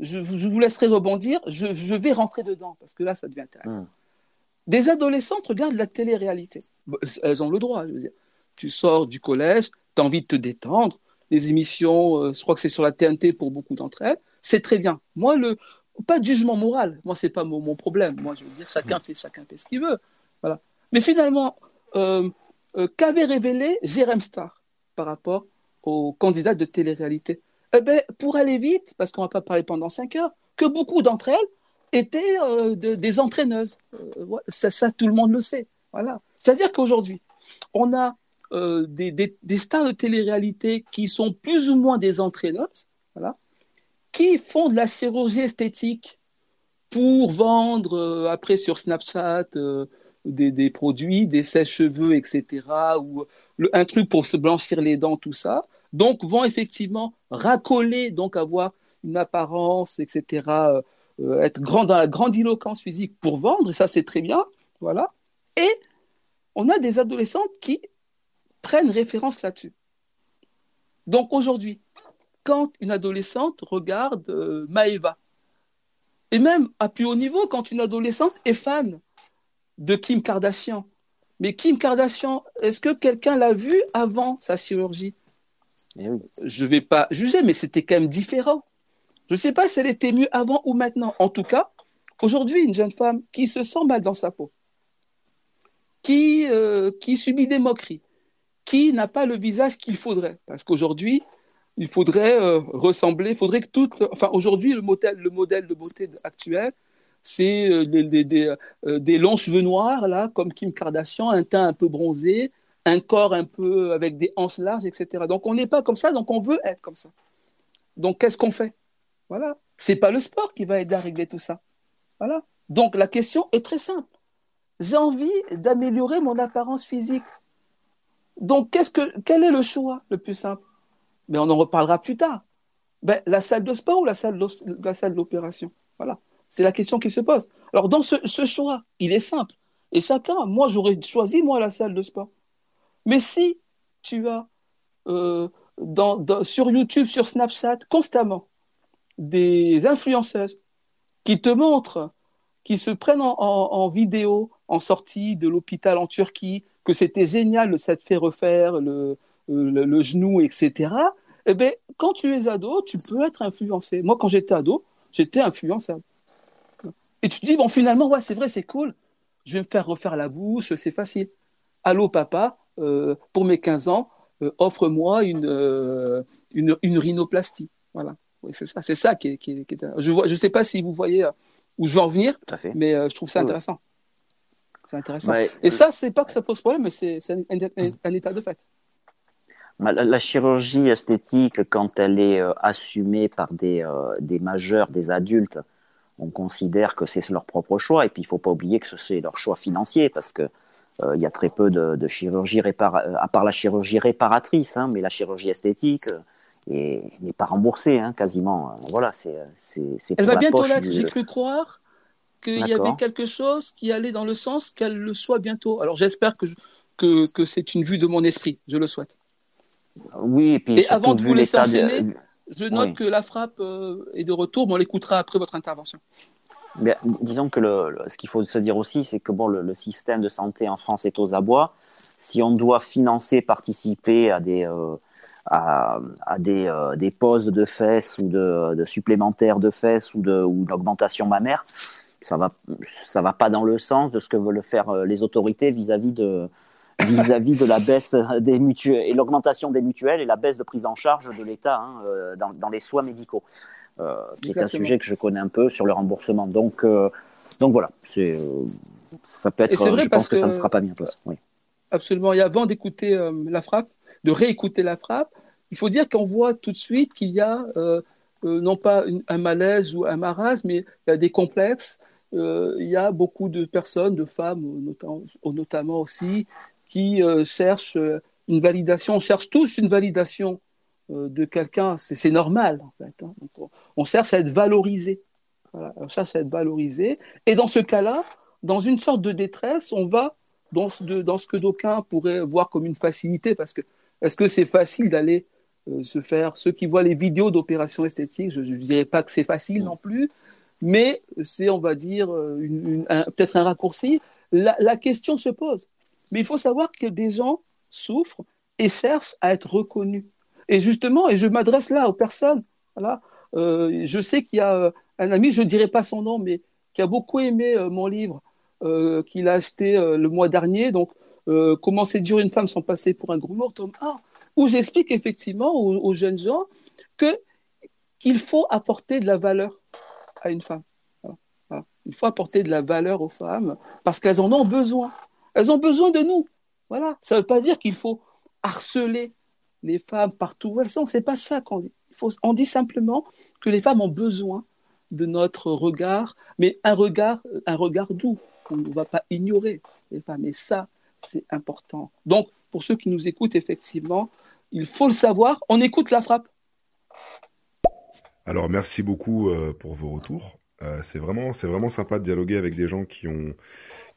je, je, vous laisserai rebondir. Je, je, vais rentrer dedans parce que là, ça devient intéressant. Hmm. Des adolescentes regardent la télé-réalité. Elles ont le droit, je veux dire. Tu sors du collège, tu as envie de te détendre. Les émissions, euh, je crois que c'est sur la TNT pour beaucoup d'entre elles. C'est très bien. Moi, le, pas de jugement moral. Moi, c'est pas mon, problème. Moi, je veux dire, chacun fait, chacun fait ce qu'il veut. Voilà. Mais finalement, euh, euh, qu'avait révélé Jérém Star par rapport aux candidats de télé-réalité? Eh ben, Pour aller vite, parce qu'on ne va pas parler pendant cinq heures, que beaucoup d'entre elles étaient euh, des entraîneuses. Euh, ça, tout le monde le sait. Voilà. C'est-à-dire qu'aujourd'hui, on a euh, des, des, stars de télé-réalité qui sont plus ou moins des entraîneuses, voilà, qui font de la chirurgie esthétique pour vendre après sur Snapchat des, des, produits, des sèches-cheveux, etc., ou un truc pour se blanchir les dents, tout ça. Donc, vont effectivement racoler, donc avoir une apparence, etc., être grand dans la grandiloquence physique pour vendre, et ça c'est très bien, voilà. Et on a des adolescentes qui prennent référence là-dessus. Donc aujourd'hui, quand une adolescente regarde euh, Maeva, et même à plus haut niveau, quand une adolescente est fan de Kim Kardashian, mais Kim Kardashian, est-ce que quelqu'un l'a vue avant sa chirurgie? Eh Je ne vais pas juger, mais c'était quand même différent. Je ne sais pas si elle était mieux avant ou maintenant. En tout cas, aujourd'hui, une jeune femme qui se sent mal dans sa peau, qui, euh, qui subit des moqueries, qui n'a pas le visage qu'il faudrait. Parce qu'aujourd'hui, il faudrait euh, ressembler, faudrait que toute. Enfin, aujourd'hui, le modèle, le modèle de beauté actuel, c'est euh, des, des, des, longs cheveux noirs, là, comme Kim Kardashian, un teint un peu bronzé, un corps un peu avec des hanches larges, etc. Donc, on n'est pas comme ça, donc on veut être comme ça. Donc, qu'est-ce qu'on fait? Voilà. C'est pas le sport qui va aider à régler tout ça. Voilà. Donc la question est très simple. J'ai envie d'améliorer mon apparence physique. Donc qu'est-ce que quel est le choix le plus simple? Mais on en reparlera plus tard. Ben, la salle de sport ou la salle la salle d'opération? Voilà. C'est la question qui se pose. Alors dans ce, choix, il est simple. Et chacun, moi j'aurais choisi moi la salle de sport. Mais si tu as euh, sur YouTube, sur Snapchat, constamment des influenceuses qui te montrent, qui se prennent en, vidéo en sortie de l'hôpital en Turquie, que c'était génial de s'être fait refaire le, le, genou, etc. Eh bien, quand tu es ado, tu peux être influencé. Moi, quand j'étais ado, j'étais influençable. Et tu te dis, bon, finalement, ouais, c'est vrai, c'est cool. Je vais me faire refaire la bouche, c'est facile. Allô, papa, euh, pour mes 15 ans, euh, offre-moi une, euh, une, une rhinoplastie. Voilà. Oui, c'est ça, c'est ça qui est, Je ne je sais pas si vous voyez euh, où je veux en venir, mais euh, je trouve ça intéressant. C'est intéressant. Et euh, ça, c'est pas que ça pose problème, mais c'est un, état de fait. La, chirurgie esthétique, quand elle est assumée par des, des majeurs, des adultes, on considère que c'est leur propre choix. Et puis, il ne faut pas oublier que c'est leur choix financier parce que euh, il y a très peu de, chirurgie réparatrice, à part la chirurgie réparatrice, hein, mais la chirurgie esthétique n'est pas remboursée hein, quasiment. Voilà, c'est. Elle va bientôt l'être. J'ai cru croire qu'il y avait quelque chose qui allait dans le sens qu'elle le soit bientôt. Alors j'espère que, que, que c'est une vue de mon esprit, je le souhaite. Oui, et puis avant de vous laisser enchaîner, je note que la frappe euh, est de retour, mais on l'écoutera après votre intervention. disons que le, ce qu'il faut se dire aussi, c'est que bon, le, système de santé en France est aux abois. Si on doit financer, participer à des, euh, à, des, euh, des poses de fesses ou de, de supplémentaires de fesses ou, de, ou d'augmentation mammaire, ça va, ça va pas dans le sens de ce que veulent faire les autorités vis-à-vis de, vis-à-vis de la baisse des mutuelles et l'augmentation des mutuelles et la baisse de prise en charge de l'État hein, euh, dans, les soins médicaux, euh, qui est un sujet que je connais un peu sur le remboursement. Donc, euh, donc voilà, c'est, ça peut être. Vrai je pense que, ça ne sera pas bien. Oui. Absolument. Et avant d'écouter la frappe, de réécouter la frappe, il faut dire qu'on voit tout de suite qu'il y a non pas un malaise ou un marasme, mais il y a des complexes. il y a beaucoup de personnes, de femmes notamment, aussi, qui euh, cherchent euh, une validation, on cherche tous une validation euh, de quelqu'un, c'est normal en fait. Hein. on, cherche à être valorisé. on cherche à être valorisé. Et dans ce cas-là, dans une sorte de détresse, on va dans ce, dans ce que d'aucuns pourraient voir comme une facilité, parce que est-ce que c'est facile d'aller se faire, ceux qui voient les vidéos d'opérations esthétiques, je ne dirais pas que c'est facile non plus, mais c'est, on va dire, peut-être un raccourci. la, question se pose. Mais il faut savoir que des gens souffrent et cherchent à être reconnus. Et justement, et je m'adresse là aux personnes, voilà, euh, je sais qu'il y a euh, un ami, je ne dirai pas son nom, mais qui a beaucoup aimé euh, mon livre qu'il a acheté le mois dernier, donc Comment séduire une femme sans passer pour un gros lourd, tome 1, où j'explique effectivement aux, jeunes gens que qu'il faut apporter de la valeur à une femme. Il faut apporter de la valeur aux femmes parce qu'elles en ont besoin. Elles ont besoin de nous. Voilà. Ça ne veut pas dire qu'il faut harceler les femmes partout où elles sont. C'est pas ça qu'on dit. On dit simplement que les femmes ont besoin de notre regard, mais un regard, un regard doux qu'on ne va pas ignorer les femmes. Ça, c'est important. Donc, pour ceux qui nous écoutent, effectivement, il faut le savoir. On écoute la frappe. Alors, merci beaucoup euh, pour vos retours. Euh, c'est vraiment, vraiment sympa de dialoguer avec des gens qui ont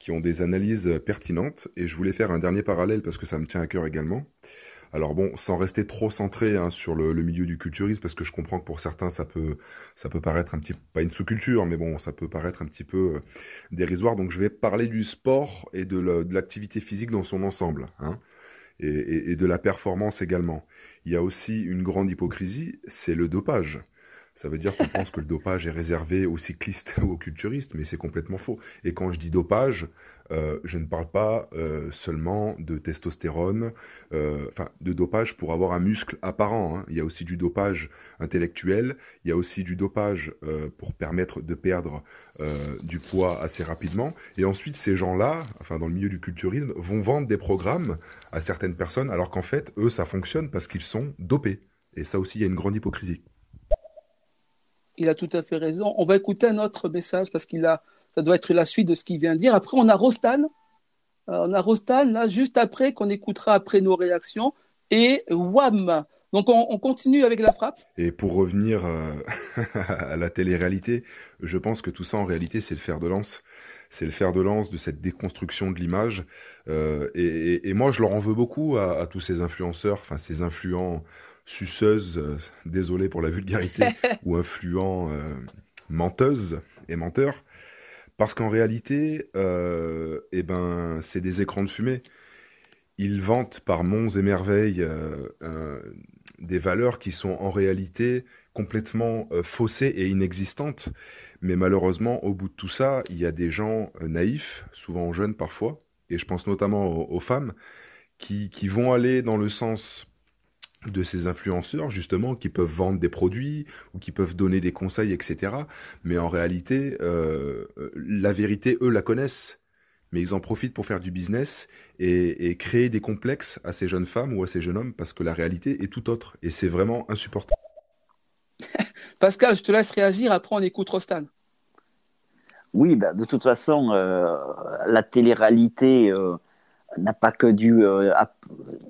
qui ont des analyses pertinentes. Et je voulais faire un dernier parallèle parce que ça me tient à cœur également. Alors bon, sans rester trop centré hein, sur le, milieu du culturisme, parce que je comprends que pour certains ça peut ça peut paraître un petit pas une sous-culture, mais bon, ça peut paraître un petit peu euh, dérisoire. Donc je vais parler du sport et de l'activité physique dans son ensemble, hein, et, et de la performance également. Il y a aussi une grande hypocrisie, c'est le dopage. Ça veut dire qu'on pense que le dopage est réservé aux cyclistes ou aux culturistes, mais c'est complètement faux. Et quand je dis dopage, euh, je ne parle pas euh, seulement de testostérone, euh, enfin de dopage pour avoir un muscle apparent. Hein. Il y a aussi du dopage intellectuel, il y a aussi du dopage pour permettre de perdre du poids assez rapidement. Et ensuite, ces gens-là, enfin dans le milieu du culturisme, vont vendre des programmes à certaines personnes, alors qu'en fait, eux, ça fonctionne parce qu'ils sont dopés. Et ça aussi, il y a une grande hypocrisie il a tout à fait raison. On va écouter un autre message parce qu'il a, ça doit être la suite de ce qu'il vient de dire. Après, on a Rostan. Euh, on a Rostan, là, juste après, qu'on écoutera après nos réactions. Et wham Donc, on, continue avec la frappe. Et pour revenir euh, à la télé-réalité, je pense que tout ça, en réalité, c'est le fer de lance. C'est le fer de lance de cette déconstruction de l'image. Euh, et, moi, je leur en veux beaucoup à, à tous ces influenceurs, enfin, ces influents suceuse, euh, désolé pour la vulgarité, ou influent euh, menteuse et menteur, parce qu'en réalité, euh, eh ben, c'est des écrans de fumée. Ils vantent par monts et merveilles des valeurs qui sont en réalité complètement faussées et inexistantes. Mais malheureusement, au bout de tout ça, il y a des gens naïfs, souvent jeunes parfois, et je pense notamment aux, femmes, qui, qui, vont aller dans le sens de ces influenceurs justement qui peuvent vendre des produits ou qui peuvent donner des conseils etc mais en réalité euh, la vérité eux la connaissent. Mais ils en profitent pour faire du business et, créer des complexes à ces jeunes femmes ou à ces jeunes hommes parce que la réalité est tout autre. Et c'est vraiment insupportable. Pascal je te laisse réagir. Après on écoute Rostan. Oui, bah, de toute façon, la télé-réalité n'a pas que du.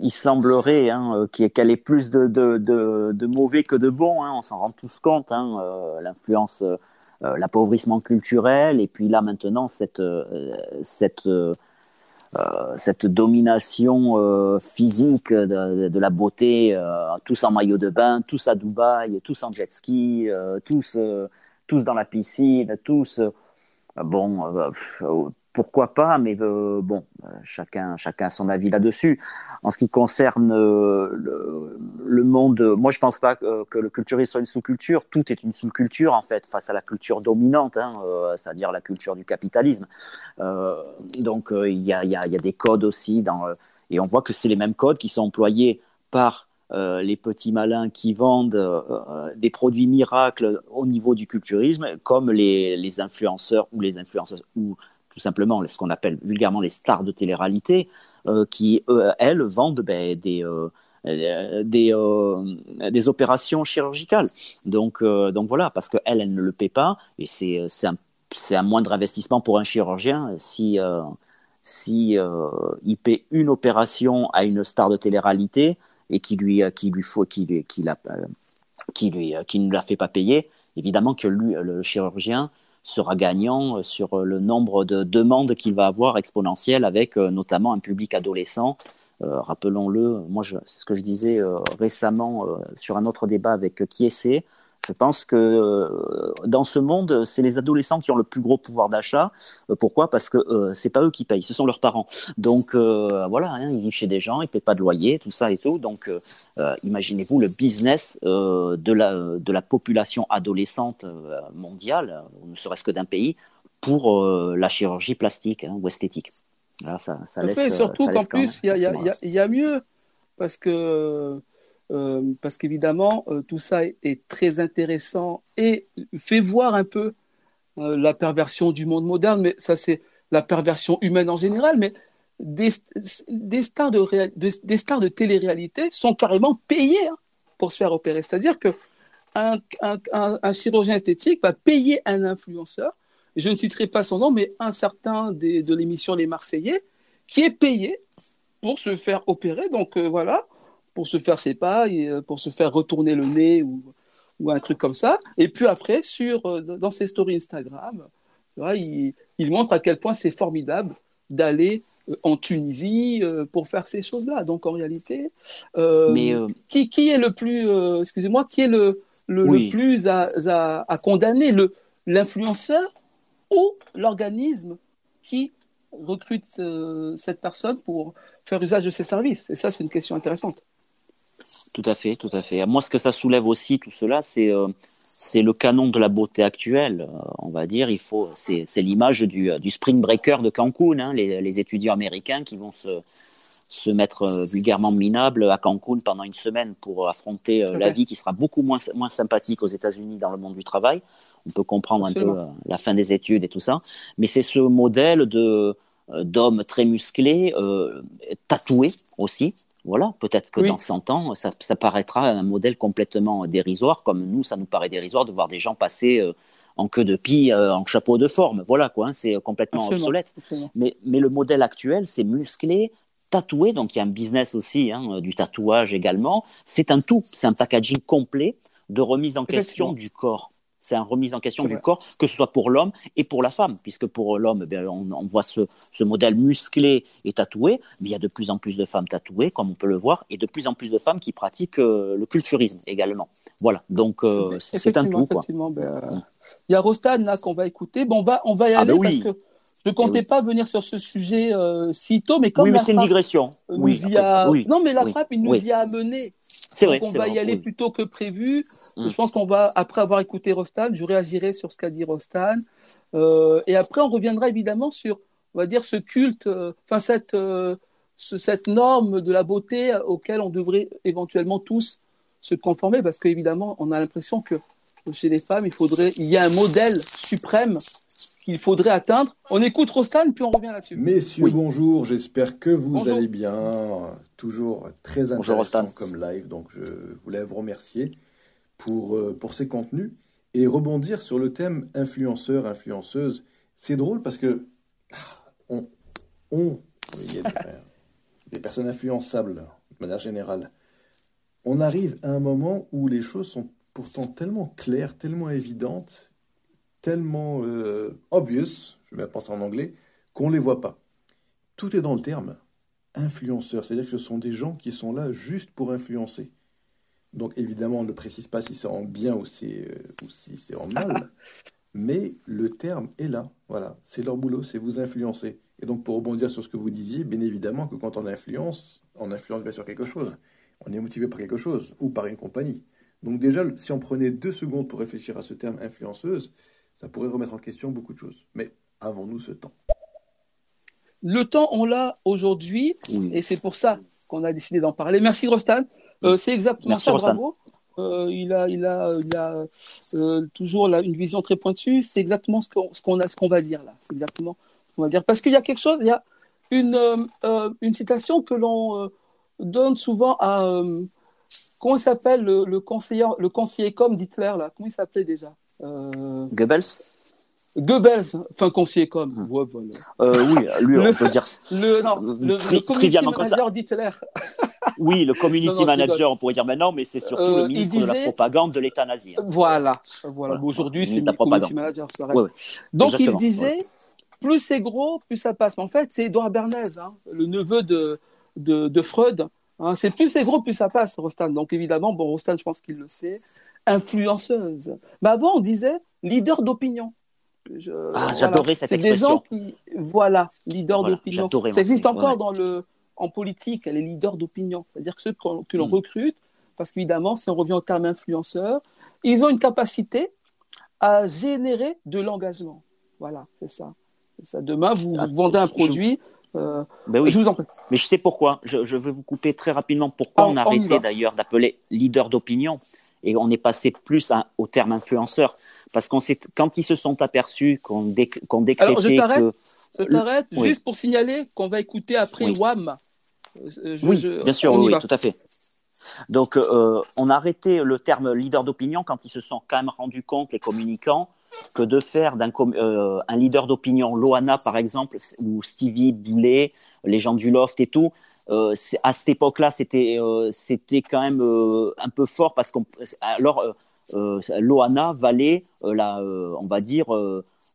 il semblerait hein, qu'elle ait plus de, de, de, mauvais que de bon. Hein, on s'en rend tous compte. Hein, L'influence, l'appauvrissement culturel, et puis là maintenant cette, cette euh, cette domination euh, physique de, la beauté, euh, tous en maillot de bain, tous à Dubaï, tous en jet ski, tous, tous dans la piscine, tous. bon, pourquoi pas, mais euh, bon, euh, chacun, chacun a son avis là-dessus. En ce qui concerne euh, le, monde, moi je pense pas que, le culturisme soit une sous-culture. Tout est une sous-culture en fait face à la culture dominante, hein, c'est-à-dire la culture du capitalisme. donc il y a, y, a, des codes aussi dans, et on voit que c'est les mêmes codes qui sont employés par les petits malins qui vendent des produits miracles au niveau du culturisme, comme les, les influenceurs ou les influenceurs ou tout simplement ce qu'on appelle vulgairement les stars de télé-réalité, euh, qui, elles, vendent ben, des, euh, des, euh, des opérations chirurgicales. Donc, donc voilà, parce qu'elles, elles ne le paient pas, et c'est un, un, moindre investissement pour un chirurgien si, si il paie une opération à une star de télé-réalité et qui lui, qui lui faut, qui, qui, la, qui, lui, qui ne la fait pas payer, évidemment que lui, le chirurgien, sera gagnant euh, sur euh, le nombre de demandes qu'il va avoir exponentiel avec euh, notamment un public adolescent. Rappelons-le, moi c'est ce que je disais récemment sur un autre débat avec c'est je pense que euh, dans ce monde, c'est les adolescents qui ont le plus gros pouvoir d'achat. Euh, pourquoi? Parce que euh, c'est pas eux qui payent, ce sont leurs parents. Donc voilà, hein, ils vivent chez des gens, ils paient pas de loyer, tout ça et tout. Donc imaginez-vous le business de la de la population adolescente mondiale, ne serait-ce que d'un pays, pour la chirurgie plastique hein, ou esthétique. ça, ça laisse, surtout qu'en plus, il y, y, a mieux parce que euh, parce qu'évidemment, euh, tout ça est, très intéressant et fait voir un peu euh, la perversion du monde moderne, mais ça c'est la perversion humaine en général, mais des, stars de, télé-réalité sont carrément payés hein, pour se faire opérer. C'est-à-dire que un, chirurgien esthétique va payer un influenceur, je ne citerai pas son nom, mais un certain de l'émission Les Marseillais, qui est payé pour se faire opérer. Donc voilà, pour se faire ses pas, euh, pour se faire retourner le nez ou, ou un truc comme ça. Et puis après, sur, euh, dans ses stories Instagram, il, il montre à quel point c'est formidable d'aller euh, en Tunisie pour faire ces choses-là. Donc en réalité, Mais qui, qui, est le plus, excusez-moi, qui est le, le, plus à, à, à condamner, le, l'influenceur ou l'organisme qui recrute cette personne pour faire usage de ses services? Et ça, c'est une question intéressante. Tout à fait, tout à fait. Moi, ce que ça soulève aussi, tout cela, c'est euh, c'est le canon de la beauté actuelle, euh, on va dire. Il faut, c'est, l'image du, du, spring breaker de Cancun, hein, les, les, étudiants américains qui vont se, se mettre euh, vulgairement minables à Cancun pendant une semaine pour affronter la vie qui sera beaucoup moins, moins sympathique aux États-Unis dans le monde du travail. On peut comprendre un peu la fin des études et tout ça, mais c'est ce modèle de d'hommes très musclés, tatoués aussi, voilà, peut-être que dans 100 ans, ça, paraîtra un modèle complètement dérisoire, comme nous, ça nous paraît dérisoire de voir des gens passer euh, en queue de pie, euh, en chapeau de forme. Voilà, quoi, hein, c'est complètement obsolète. Mais, mais le modèle actuel, c'est musclé, tatoué, donc il y a un business aussi, hein, du tatouage également. C'est un tout, c'est un packaging complet de remise en question du corps c'est une remise en question du corps, que ce soit pour l'homme et pour la femme, puisque pour l'homme, eh on, voit ce, modèle musclé et tatoué, mais il y a de plus en plus de femmes tatouées, comme on peut le voir, et de plus en plus de femmes qui pratiquent euh, le culturisme également. Voilà, donc euh, c'est un tout. Ben, euh, il y a Rostan là qu'on va écouter. Bon, on va, on va y ah, ben aller parce que je ne comptais pas venir sur ce sujet si tôt, mais comme oui, mais c'est une digression. oui, Non, mais la frappe, il nous y a amené. C'est vrai. on va y aller plus tôt que prévu. Mm. Je pense qu'on va, après avoir écouté Rostan, je réagirai sur ce qu'a dit Rostan. Euh, et après, on reviendra évidemment sur, on va dire, ce culte, euh, enfin, cette, euh, cette norme de la beauté auquel on devrait éventuellement tous se conformer, parce qu'évidemment, on a l'impression que chez les femmes, il faudrait, il y a un modèle suprême qu'il faudrait atteindre. On écoute Rostan, puis on revient là-dessus. Messieurs, bonjour, j'espère que vous allez bien. Toujours très intéressant comme live, donc je voulais vous remercier pour, euh, pour ces contenus et rebondir sur le thème influenceur, influenceuse c'est drôle parce que on, on il y a des, personnes influençables de manière générale. On arrive à un moment où les choses sont pourtant tellement claires, tellement évidentes, tellement euh, obvious, je vais penser en anglais, qu'on ne les voit pas. Tout est dans le terme influenceur, c'est-à-dire que ce sont des gens qui sont là juste pour influencer. Donc évidemment, on ne précise pas si c'est en bien ou si, euh, ou si c'est en mal, mais le terme est là. Voilà, c'est leur boulot, c'est vous influencer. Et donc pour rebondir sur ce que vous disiez, bien évidemment que quand on influence, on influence bien sûr quelque chose. On est motivé par quelque chose ou par une compagnie. Donc déjà, si on prenait deux secondes pour réfléchir à ce terme influenceuse, ça pourrait remettre en question beaucoup de choses. Mais avons-nous ce temps? Le temps, on l'a aujourd'hui, et c'est pour ça qu'on a décidé d'en parler. Merci Rostan. Euh, c'est exactement ça, bravo. Euh, il a, il a, il a euh, toujours une vision très pointue. C'est exactement ce qu'on, ce qu'on a, ce qu'on va dire là. C'est exactement ce qu'on va dire. Parce qu'il y a quelque chose, il y a une, une citation que l'on donne souvent à comment il s'appelle le, conseiller, le conseiller comme d'Hitler là Comment il s'appelait déjà? Goebbels? Goebbels, enfin conseiller comme. Ouais, voilà. oui, lui on peut dire. Le, non, le, le, manager d'Hitler. Oui, le community manager, on pourrait dire maintenant, mais c'est surtout le euh, ministre de la propagande de l'État nazi. Hein. Voilà. voilà. Aujourd'hui, c'est le community manager. Donc, il disait, plus c'est gros, plus ça passe. Mais en fait, c'est Edouard Bernays, hein, le neveu de, de, Freud. Hein. c'est plus c'est gros, plus ça passe, Rostan. Donc, évidemment, bon, Rostan, je pense qu'il le sait, influenceuse. Mais avant, on disait leader d'opinion. Ah, j'adorais cette expression. C'est des gens qui, voilà, leader d'opinion. Ça existe encore dans le en politique, elle est leader d'opinion. C'est-à-dire que ceux que l'on mm. recrute, parce qu'évidemment, si on revient au terme influenceur, ils ont une capacité à générer de l'engagement. Voilà, c'est ça. ça. Demain, vous, ah, vendez un produit. Euh, ben oui. Je vous en prie. Mais je sais pourquoi. Je, vais vous couper très rapidement pourquoi on, a arrêté d'ailleurs d'appeler leader d'opinion et on est passé plus au terme influenceur. Parce qu'on quand ils se sont aperçus qu'on décrétait Alors, je t'arrête, je t'arrête juste pour signaler qu'on va écouter après WAM euh, oui, bien sûr, oui, tout à fait. Donc, euh, on a arrêté le terme leader d'opinion quand ils se sont quand même rendus compte, les communicants, que de faire d'un euh, un leader d'opinion, Loana par exemple, ou Stevie Boulet, les gens du loft et tout, à cette époque-là, c'était c'était quand même un peu fort parce qu'on alors Loana valait la, on va dire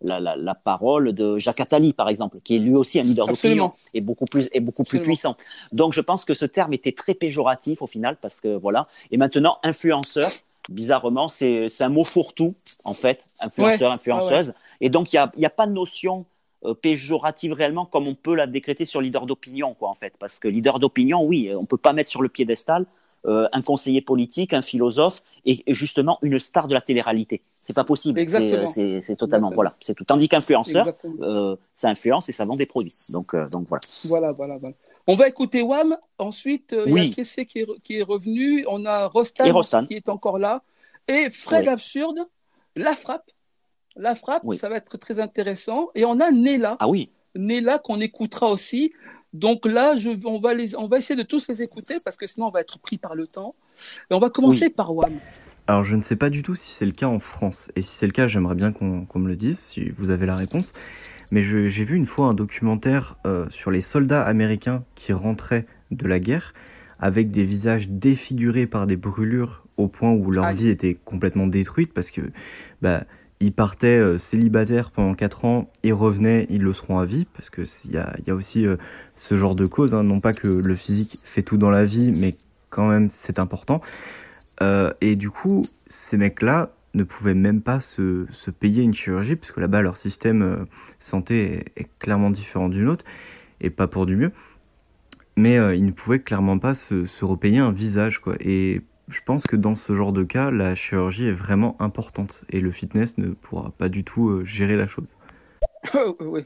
la, la, la, parole de Jacques Attali, par exemple, qui est lui aussi un leader d'opinion et beaucoup plus et beaucoup plus puissant. Donc, je pense que ce terme était très péjoratif au final, parce que voilà. Et maintenant, influenceur, bizarrement, c'est un mot fourre-tout en fait, influenceur, influenceuse. Et donc, il n'y a, y a pas de notion euh, péjorative réellement comme on peut la décréter sur leader d'opinion, quoi, en fait. Parce que leader d'opinion, oui, on peut pas mettre sur le piédestal euh, un conseiller politique, un philosophe et, justement une star de la télé-réalité. C'est pas possible. C'est totalement voilà. C'est tout. Tandis qu'influenceur, euh, ça influence et ça vend des produits. Donc euh, donc voilà. Voilà voilà voilà. On va écouter Wam. Ensuite, il y a Kessé qui est, qui est revenu. On a Rostan, qui est encore là. Et Fred Absurde, La Frappe. La Frappe, ça va être très intéressant. Et on a Nella. Ah oui. Qu'on écoutera aussi. Donc là, je, on, va les, on va essayer de tous les écouter parce que sinon on va être pris par le temps. Et on va commencer par WAM. Alors je ne sais pas du tout si c'est le cas en France. Et si c'est le cas, j'aimerais bien qu'on me le dise, si vous avez la réponse. Mais j'ai vu une fois un documentaire euh, sur les soldats américains qui rentraient de la guerre avec des visages défigurés par des brûlures au point où leur vie était complètement détruite parce que bah, ils partaient euh, célibataires pendant 4 ans, ils revenaient, ils le seront à vie, parce que il y a, y a, aussi euh, ce genre de cause, hein. non pas que le physique fait tout dans la vie, mais quand même c'est important. Euh, et du coup, ces mecs-là ne pouvaient même pas se, se payer une chirurgie, parce que là-bas leur système santé est, est, clairement différent du nôtre, et pas pour du mieux. Mais ils ne pouvaient clairement pas se, se repayer un visage, quoi. Et je pense que dans ce genre de cas, la chirurgie est vraiment importante et le fitness ne pourra pas du tout euh, gérer la chose. oui.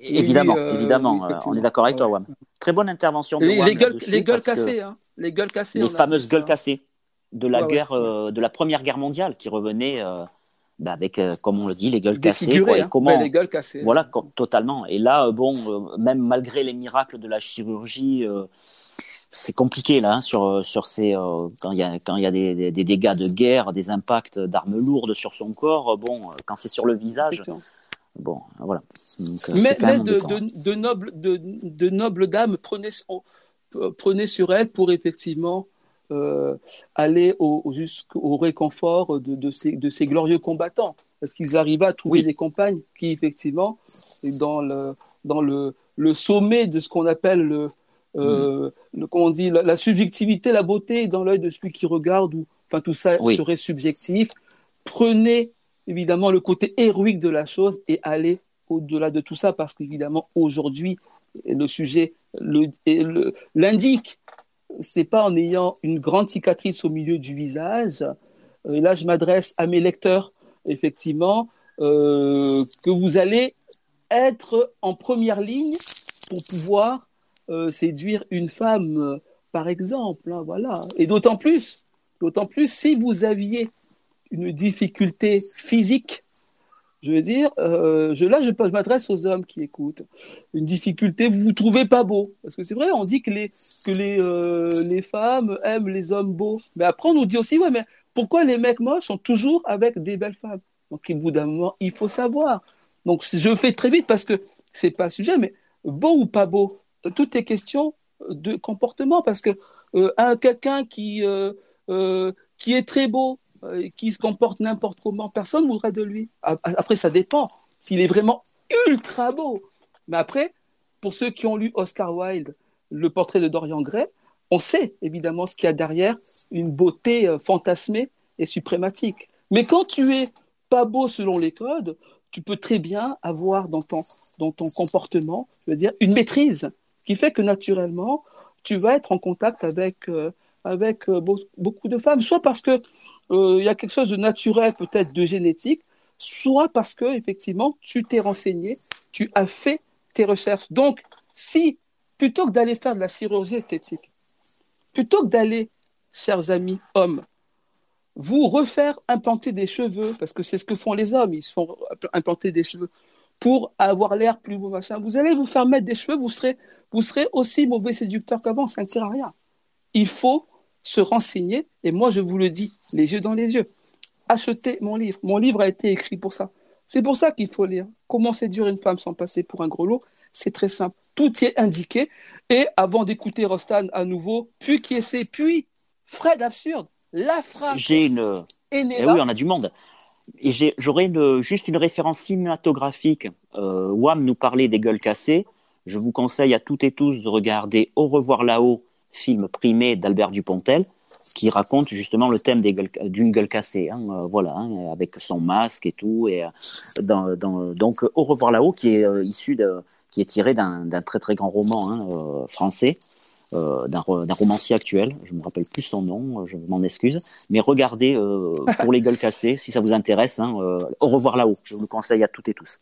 Évidemment, euh, évidemment, euh, on est d'accord avec toi, Wam. Très bonne intervention. De les, les, gueules, les gueules cassées, hein. les gueules cassées. Les fameuses gueules cassées de la guerre, de la Première Guerre mondiale, qui revenaient bah, avec, comme on le dit, les gueules cassées. Quoi, hein. comment, les gueules cassées. Voilà, totalement. Et là, bon, même malgré les miracles de la chirurgie c'est compliqué là hein, sur sur ces euh, quand il y a quand il y a des, des, dégâts de guerre, des impacts d'armes lourdes sur son corps. Bon, quand c'est sur le visage, Bon, voilà. mais, de, nobles, de, nobles dames prenaient, prenaient sur elles pour effectivement aller au, jusqu'au réconfort de, ces, de ces glorieux combattants. Parce qu'ils arrivaient à trouver des compagnes qui, effectivement, dans le, dans le, le sommet de ce qu'on appelle le, euh, le, comment on dit, la, subjectivité, la beauté dans l'œil de celui qui regarde, ou enfin tout ça serait subjectif. Prenez évidemment le côté héroïque de la chose et allez au-delà de tout ça, parce qu'évidemment aujourd'hui le sujet l'indique. C'est pas en ayant une grande cicatrice au milieu du visage. Et là, je m'adresse à mes lecteurs, effectivement, euh, que vous allez être en première ligne pour pouvoir euh, séduire une femme, euh, par exemple. Hein, voilà. Et d'autant plus, d'autant plus si vous aviez une difficulté physique. Je veux dire, euh, là, je, m'adresse aux hommes qui écoutent. Une difficulté, vous vous trouvez pas beau. Parce que c'est vrai, on dit que les, que les, les femmes aiment les hommes beaux. Mais après, on nous dit aussi, ouais, mais pourquoi les mecs moches sont toujours avec des belles femmes? Donc, au bout d'un moment, il faut savoir. Donc, je fais très vite parce que c'est pas le sujet, mais beau ou pas beau, tout est question de comportement. Parce que euh, quelqu'un qui, euh, euh, qui est très beau, qui se comporte n'importe comment, personne ne voudrait de lui. Après, ça dépend. S'il est vraiment ultra beau. Mais après, pour ceux qui ont lu Oscar Wilde, le portrait de Dorian Gray, on sait évidemment ce qu'il y a derrière une beauté fantasmée et suprématique. Mais quand tu es pas beau selon les codes, tu peux très bien avoir dans ton, dans ton comportement, je veux dire, une maîtrise qui fait que naturellement, tu vas être en contact avec, euh, avec euh, beaucoup de femmes, soit parce euh, il y a quelque chose de naturel, peut-être de génétique, soit parce que effectivement, tu t'es renseigné, tu as fait tes recherches. Donc, si plutôt que d'aller faire de la chirurgie esthétique, plutôt que d'aller, chers amis hommes, vous refaire implanter des cheveux, parce que c'est ce que font les hommes, ils se font implanter des cheveux pour avoir l'air plus beau, machin. Vous allez vous faire mettre des cheveux, vous serez, vous serez aussi mauvais séducteur qu'avant, ça ne sert à rien. Il faut se renseigner, et moi je vous le dis, les yeux dans les yeux. Achetez mon livre. Mon livre a été écrit pour ça. C'est pour ça qu'il faut lire. Comment séduire une femme sans passer pour un gros lot? C'est très simple. Tout y est indiqué. Et avant d'écouter Rostan à nouveau, puis qui essaie, puis Fred Absurde, la phrase. J'ai une. Eh oui, on a du monde. Et j'aurais juste une référence cinématographique. Euh, Wam nous parlait des gueules cassées. Je vous conseille à toutes et tous de regarder Au revoir là-haut, film primé d'Albert Dupontel, qui raconte justement le thème d'une gueule cassée. Hein, euh, voilà, hein, avec son masque et tout. Et, euh, dans, dans, donc Au revoir là-haut, qui est euh, issu de, qui est tiré d'un très très grand roman hein, français euh, d'un romancier actuel. Je me rappelle plus son nom, euh, je m'en excuse. Mais regardez euh, pour les gueules cassées, si ça vous intéresse. Au revoir là-haut. Je vous le conseille à toutes et tous.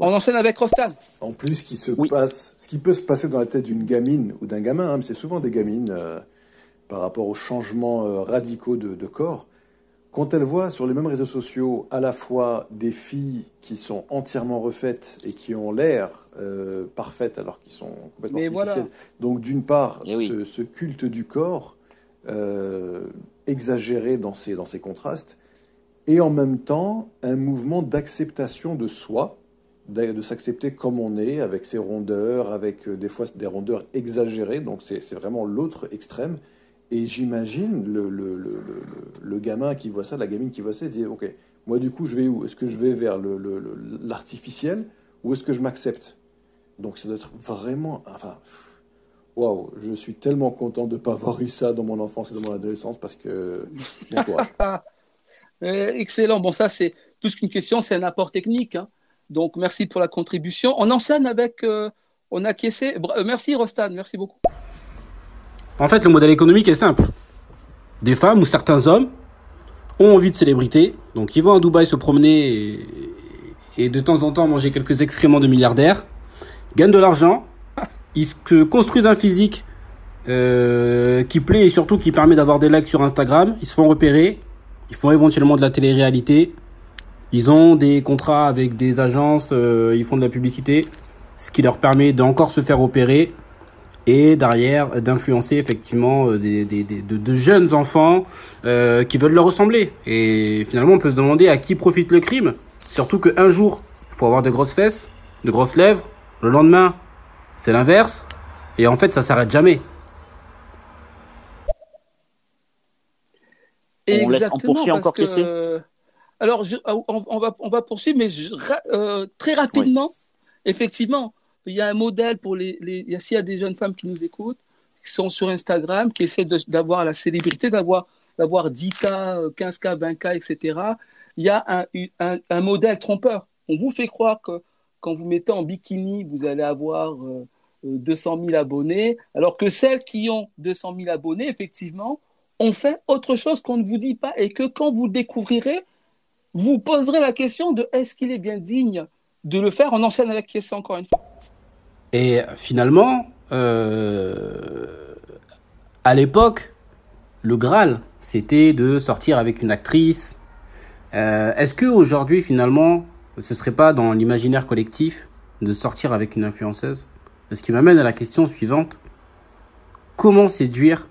On enchaîne avec Rostan. En plus, ce qui se passe, ce qui peut se passer dans la tête d'une gamine ou d'un gamin, hein, c'est souvent des gamines par rapport aux changements radicaux de, corps. Quand elles voient sur les mêmes réseaux sociaux à la fois des filles qui sont entièrement refaites et qui ont l'air euh, parfaites alors qu'ils sont complètement artificielles, donc d'une part eh ce, culte du corps euh, exagéré dans ses, dans ses contrastes, et en même temps un mouvement d'acceptation de soi, de s'accepter comme on est, avec ses rondeurs, avec euh, des fois des rondeurs exagérées, donc c'est vraiment l'autre extrême. Et j'imagine le, le, le, le, gamin qui voit ça, la gamine qui voit ça, dit Ok, moi du coup, je vais où? Est-ce que je vais vers l'artificiel ou est-ce que je m'accepte? Donc ça doit être vraiment. Enfin, waouh, je suis tellement content de ne pas avoir eu ça dans mon enfance et dans mon adolescence parce que. Euh, excellent. Bon, ça, c'est plus qu'une question, c'est un apport technique. Hein. Donc, merci pour la contribution. On enchaîne avec. Euh, on a caissé. Euh, merci, Rostan. Merci beaucoup. En fait, le modèle économique est simple. Des femmes ou certains hommes ont envie de célébrité, donc ils vont à Dubaï se promener et, de temps en temps manger quelques excréments de milliardaires, gagnent de l'argent, ils se construisent un physique euh, qui plaît et surtout qui permet d'avoir des likes sur Instagram, ils se font repérer, ils font éventuellement de la télé-réalité, ils ont des contrats avec des agences, euh, ils font de la publicité, ce qui leur permet d'encore se faire opérer et derrière d'influencer effectivement euh, des, des, de, de, jeunes enfants euh, qui veulent leur ressembler. Et finalement, on peut se demander à qui profite le crime. Surtout qu'un jour, faut avoir de grosses fesses, de grosses lèvres. Le lendemain, c'est l'inverse. Et en fait, ça s'arrête jamais. on, laisse, on poursuit encore que, Alors, ah, on, va, on va poursuivre, mais euh, très rapidement, effectivement, il y a un modèle pour les. S'il y a des jeunes femmes qui nous écoutent, qui sont sur Instagram, qui essaient d'avoir la célébrité, d'avoir d'avoir 10K, 15K, 20K, etc., il y a un, un, modèle trompeur. On vous fait croire que quand vous mettez en bikini, vous allez avoir 200 euh, 000 euh, abonnés, alors que celles qui ont 200 000 abonnés, effectivement, ont fait autre chose qu'on ne vous dit pas et que quand vous découvrirez, vous poserez la question de est-ce qu'il est bien digne de le faire On enchaîne avec question encore une fois. Et finalement, euh, à l'époque, le Graal, c'était de sortir avec une actrice. Euh, est-ce que aujourd'hui, finalement, ce serait pas dans l'imaginaire collectif de sortir avec une influenceuse? Ce qui m'amène à la question suivante comment séduire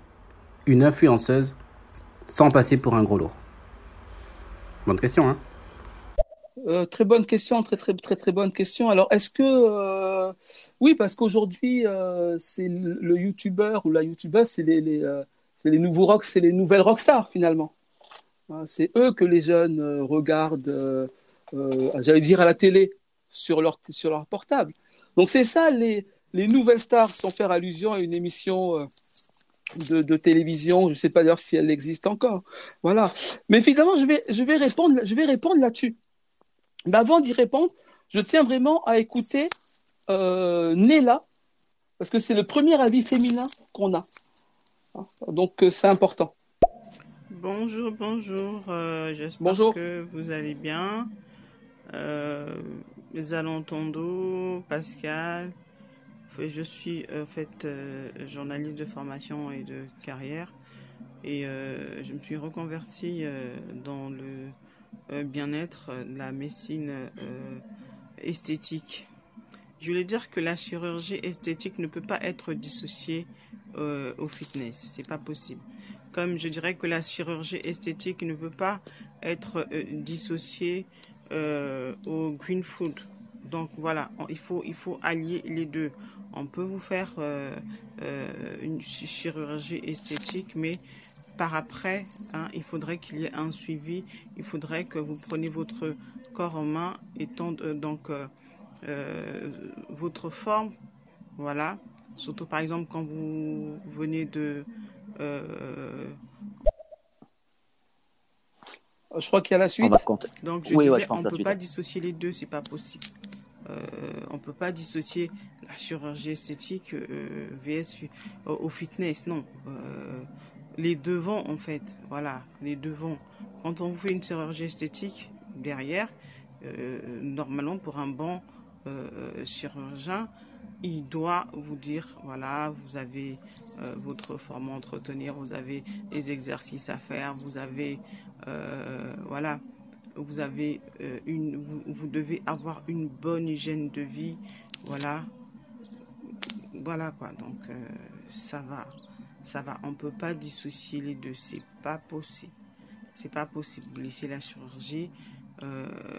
une influenceuse sans passer pour un gros lourd? Question, hein euh, très bonne question, très très très très bonne question. Alors, est-ce que euh, oui, parce qu'aujourd'hui, c'est le, youtubeur ou la youtubeuse, c'est les, nouveaux rock, c'est les nouvelles rockstars finalement. C'est eux que les jeunes euh, regardent, euh, euh, j'allais dire à la télé, sur leur, sur leur portable. Donc c'est ça, les, les nouvelles stars, sans faire allusion à une émission de, de télévision, je ne sais pas d'ailleurs si elle existe encore. Voilà. Mais finalement, je vais, je vais répondre, je vais répondre là-dessus. Mais avant d'y répondre, je tiens vraiment à écouter euh, Nella, parce que c'est le premier avis féminin qu'on a. Donc euh, c'est important. Bonjour, bonjour. Euh, j'espère que vous allez bien. Euh, Tondo, Pascal. Je suis en fait euh, journaliste de formation et de carrière et je me suis reconverti dans le bien-être, la médecine esthétique. Je voulais dire que la chirurgie esthétique ne peut pas être dissociée euh, au fitness. C'est pas possible. Comme je dirais que la chirurgie esthétique ne peut pas être euh, dissociée euh, au green food. Donc voilà, il faut il faut allier les deux. On peut vous faire une chirurgie esthétique, mais par après, hein, il faudrait qu'il y ait un suivi. Il faudrait que vous preniez votre corps en main et donc votre forme, voilà, Surtout par exemple quand vous venez de... Euh, je crois qu'il y a la suite. Donc je disais, on ne peut pas dissocier les deux, c'est pas possible. Euh, on ne peut pas dissocier la chirurgie esthétique euh, vs au fitness, non. les deux vont en fait, voilà, les deux vont. Quand on fait une chirurgie esthétique derrière, normalement pour un bon chirurgien, il doit vous dire, voilà, vous avez euh, votre forme à entretenir, vous avez des exercices à faire, vous avez, euh, voilà, vous avez euh, une, vous, devez avoir une bonne hygiène de vie, voilà, voilà quoi. Donc ça va, ça va. On peut pas dissocier les deux, c'est pas possible, c'est pas possible. Laisser la chirurgie,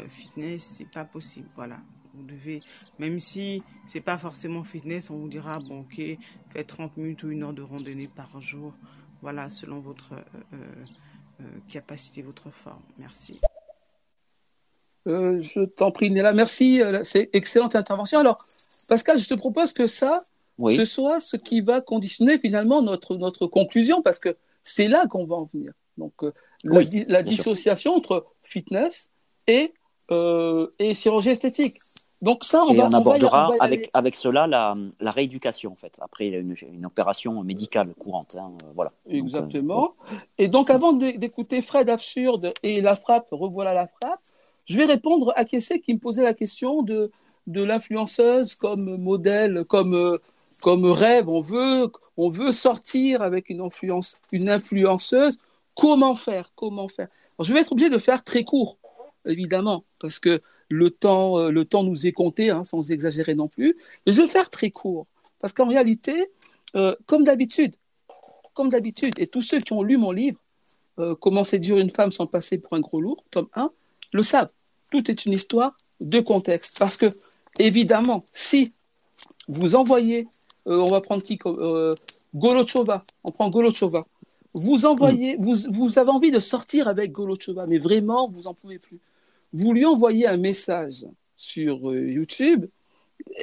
fitness, c'est pas possible, voilà. Vous devez, même si c'est pas forcément fitness, on vous dira, bon, ok, faites 30 minutes ou une heure de randonnée par jour. Voilà, selon votre euh, euh, euh, capacité, votre forme. Merci. Je t'en prie, Néla. Merci. C'est excellente intervention. Alors, Pascal, je te propose que ça, ce soit ce qui va conditionner finalement notre, notre conclusion, parce que c'est là qu'on va en venir. Donc, la, dissociation entre fitness et, et chirurgie esthétique. Donc ça, on, va, on abordera avec, avec cela la, la, rééducation en fait. Après, il y a une, une opération médicale courante. Hein, euh, voilà. Exactement. et donc avant d'écouter Fred Absurde et la frappe, revoilà la frappe, je vais répondre à Kessé qui me posait la question de, de l'influenceuse comme modèle, comme, comme rêve. On veut, on veut sortir avec une, influence, une influenceuse. Comment faire? Comment faire? Je vais être obligé de faire très court, évidemment, parce que le temps, euh, le temps nous est compté, hein, sans exagérer non plus. Mais je vais faire très court, parce qu'en réalité, euh, comme d'habitude, comme d'habitude, et tous ceux qui ont lu mon livre, euh, Comment séduire une femme sans passer pour un gros lourd, tome 1, le savent. Tout est une histoire de contexte. Parce que, évidemment, si vous envoyez, euh, on va prendre qui euh, Golochova, on prend Golochova. Vous envoyez, vous, vous avez envie de sortir avec Golochova, mais vraiment, vous n'en pouvez plus. Vous lui envoyez un message sur euh, YouTube.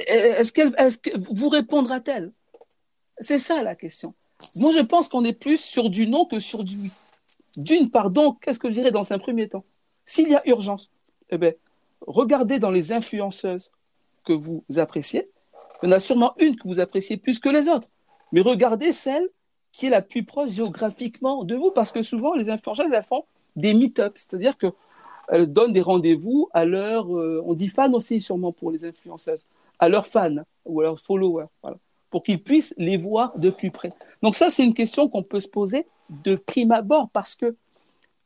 Est-ce qu'elle, est-ce que vous répondra-t-elle? C'est ça la question. Moi, je pense qu'on est plus sur du non que sur du oui. D'une part, donc, qu'est-ce que je dirais dans un premier temps? S'il y a urgence, eh bien, regardez dans les influenceuses que vous appréciez. Il y en a sûrement une que vous appréciez plus que les autres. Mais regardez celle qui est la plus proche géographiquement de vous, parce que souvent, les influenceuses, elles font des meet-ups, c'est-à-dire qu'elles donnent des rendez-vous à leurs, euh, on dit fans aussi sûrement pour les influenceuses, à leurs fans ou à leurs followers, pour qu'ils puissent les voir de plus près. Donc ça, c'est une question qu'on peut se poser de prime abord, parce que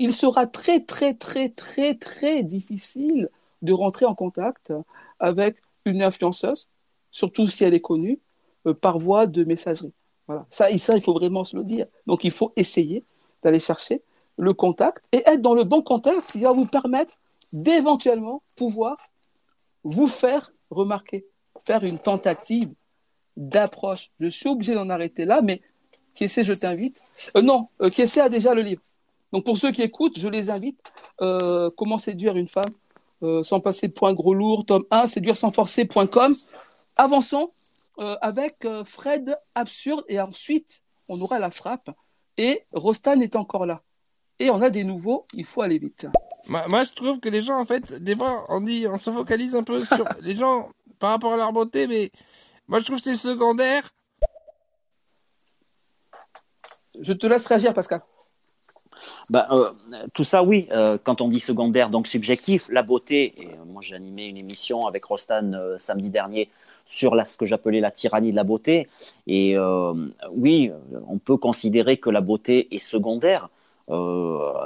il sera très, très, très, très, très difficile de rentrer en contact avec une influenceuse, surtout si elle est connue, euh, par voie de messagerie. Voilà. Ça, ça, il faut vraiment se le dire. Donc, il faut essayer d'aller chercher le contact et être dans le bon contexte qui va vous permettre d'éventuellement pouvoir vous faire remarquer, faire une tentative d'approche. Je suis obligé d'en arrêter là, mais essaie, je t'invite. Euh, non, euh, essaie a déjà le livre. Donc pour ceux qui écoutent, je les invite. Euh, comment séduire une femme euh, sans passer de points gros lourd, tome 1, séduire sans forcer.com. Avançons euh, avec Fred Absurde et ensuite on aura la frappe et Rostan est encore là. Et on a des nouveaux, il faut aller vite. Moi, je trouve que les gens, en fait, des fois, on dit, on se focalise un peu sur les gens par rapport à leur beauté, mais moi, je trouve que c'est secondaire. Je te laisse réagir, Pascal. Bah, euh, tout ça, oui. Euh, quand on dit secondaire, donc subjectif, la beauté. Euh, moi, j'ai animé une émission avec Rostan samedi dernier sur ce que j'appelais la tyrannie de la beauté. Et oui, on peut considérer que la beauté est secondaire.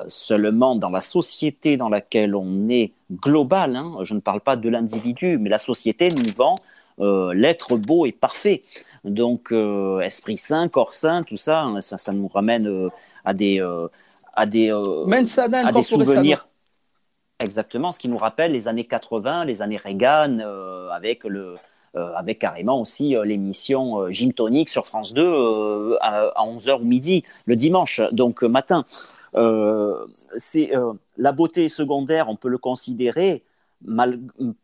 seulement dans la société dans laquelle on est globale, hein, je ne parle pas de l'individu, mais la société nous vend l'être beau et parfait. Donc, esprit saint, corps saint, tout ça, hein, ça, ça nous ramène à des, à des, euh, à des souvenirs. Exactement, ce qui nous rappelle les années 80, les années Reagan, euh, avec le, euh, avec carrément aussi l'émission Gym Tonic sur France 2 à, 11h ou midi le dimanche, donc matin. c'est la beauté secondaire, on peut le considérer. Mal,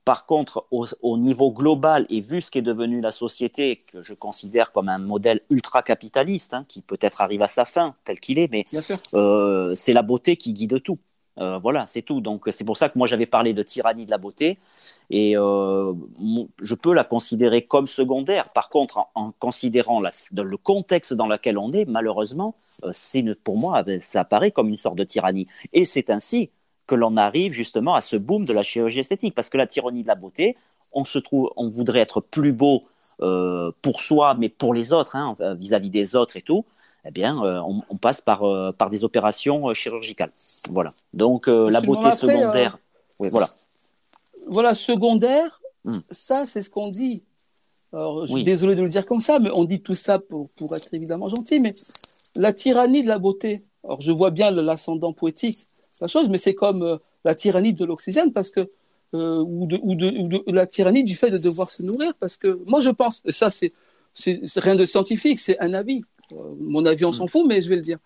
par contre, au, niveau global et vu ce qui est devenu la société, que je considère comme un modèle ultra capitaliste, hein, qui peut-être arrive à sa fin tel qu'il est, mais euh, c'est la beauté qui guide tout. Euh, voilà, c'est tout. Donc c'est pour ça que moi j'avais parlé de tyrannie de la beauté et euh, je peux la considérer comme secondaire. Par contre, en, considérant le contexte dans lequel on est, malheureusement, pour moi ça apparaît comme une sorte de tyrannie. Et c'est ainsi que l'on arrive justement à ce boom de la chirurgie esthétique. Parce que la tyrannie de la beauté, on se trouve, on voudrait être plus beau euh, pour soi, mais pour les autres, hein, vis-à-vis des autres et tout. Eh bien, euh, on, passe par, euh, par des opérations chirurgicales. Voilà. Donc, la beauté secondaire. Oui, voilà. Voilà, secondaire, hmm. ça, c'est ce qu'on dit. Alors, je suis désolé de le dire comme ça, mais on dit tout ça pour, pour être évidemment gentil, mais la tyrannie de la beauté. Alors, je vois bien l'ascendant poétique la chose, mais c'est comme euh, la tyrannie de l'oxygène parce que euh, ou, de, ou, de, la tyrannie du fait de devoir se nourrir parce que moi je pense, et ça c'est rien de scientifique, c'est un avis. Euh, mon avis, on s'en fout, mais je vais le dire.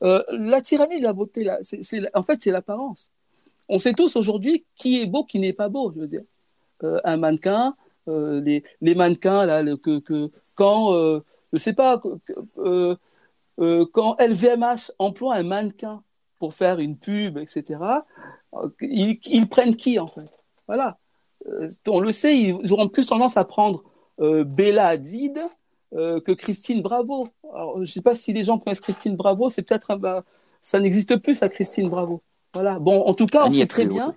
la tyrannie de la beauté, là, c'est, en fait, c'est l'apparence. On sait tous aujourd'hui qui est beau, qui n'est pas beau. Je veux dire, un mannequin, les, les, mannequins là, que, que quand, je sais pas, quand LVMH emploie un mannequin pour faire une pub, etc., ils, prennent qui en fait? Voilà. Euh, on le sait, ils auront plus tendance à prendre euh, Bella Hadid euh, que Christine Bravo. je ne sais pas si les gens connaissent Christine Bravo, c'est peut-être bah, ça n'existe plus ça Christine Bravo. Voilà. Bon, en tout cas, on sait très bien,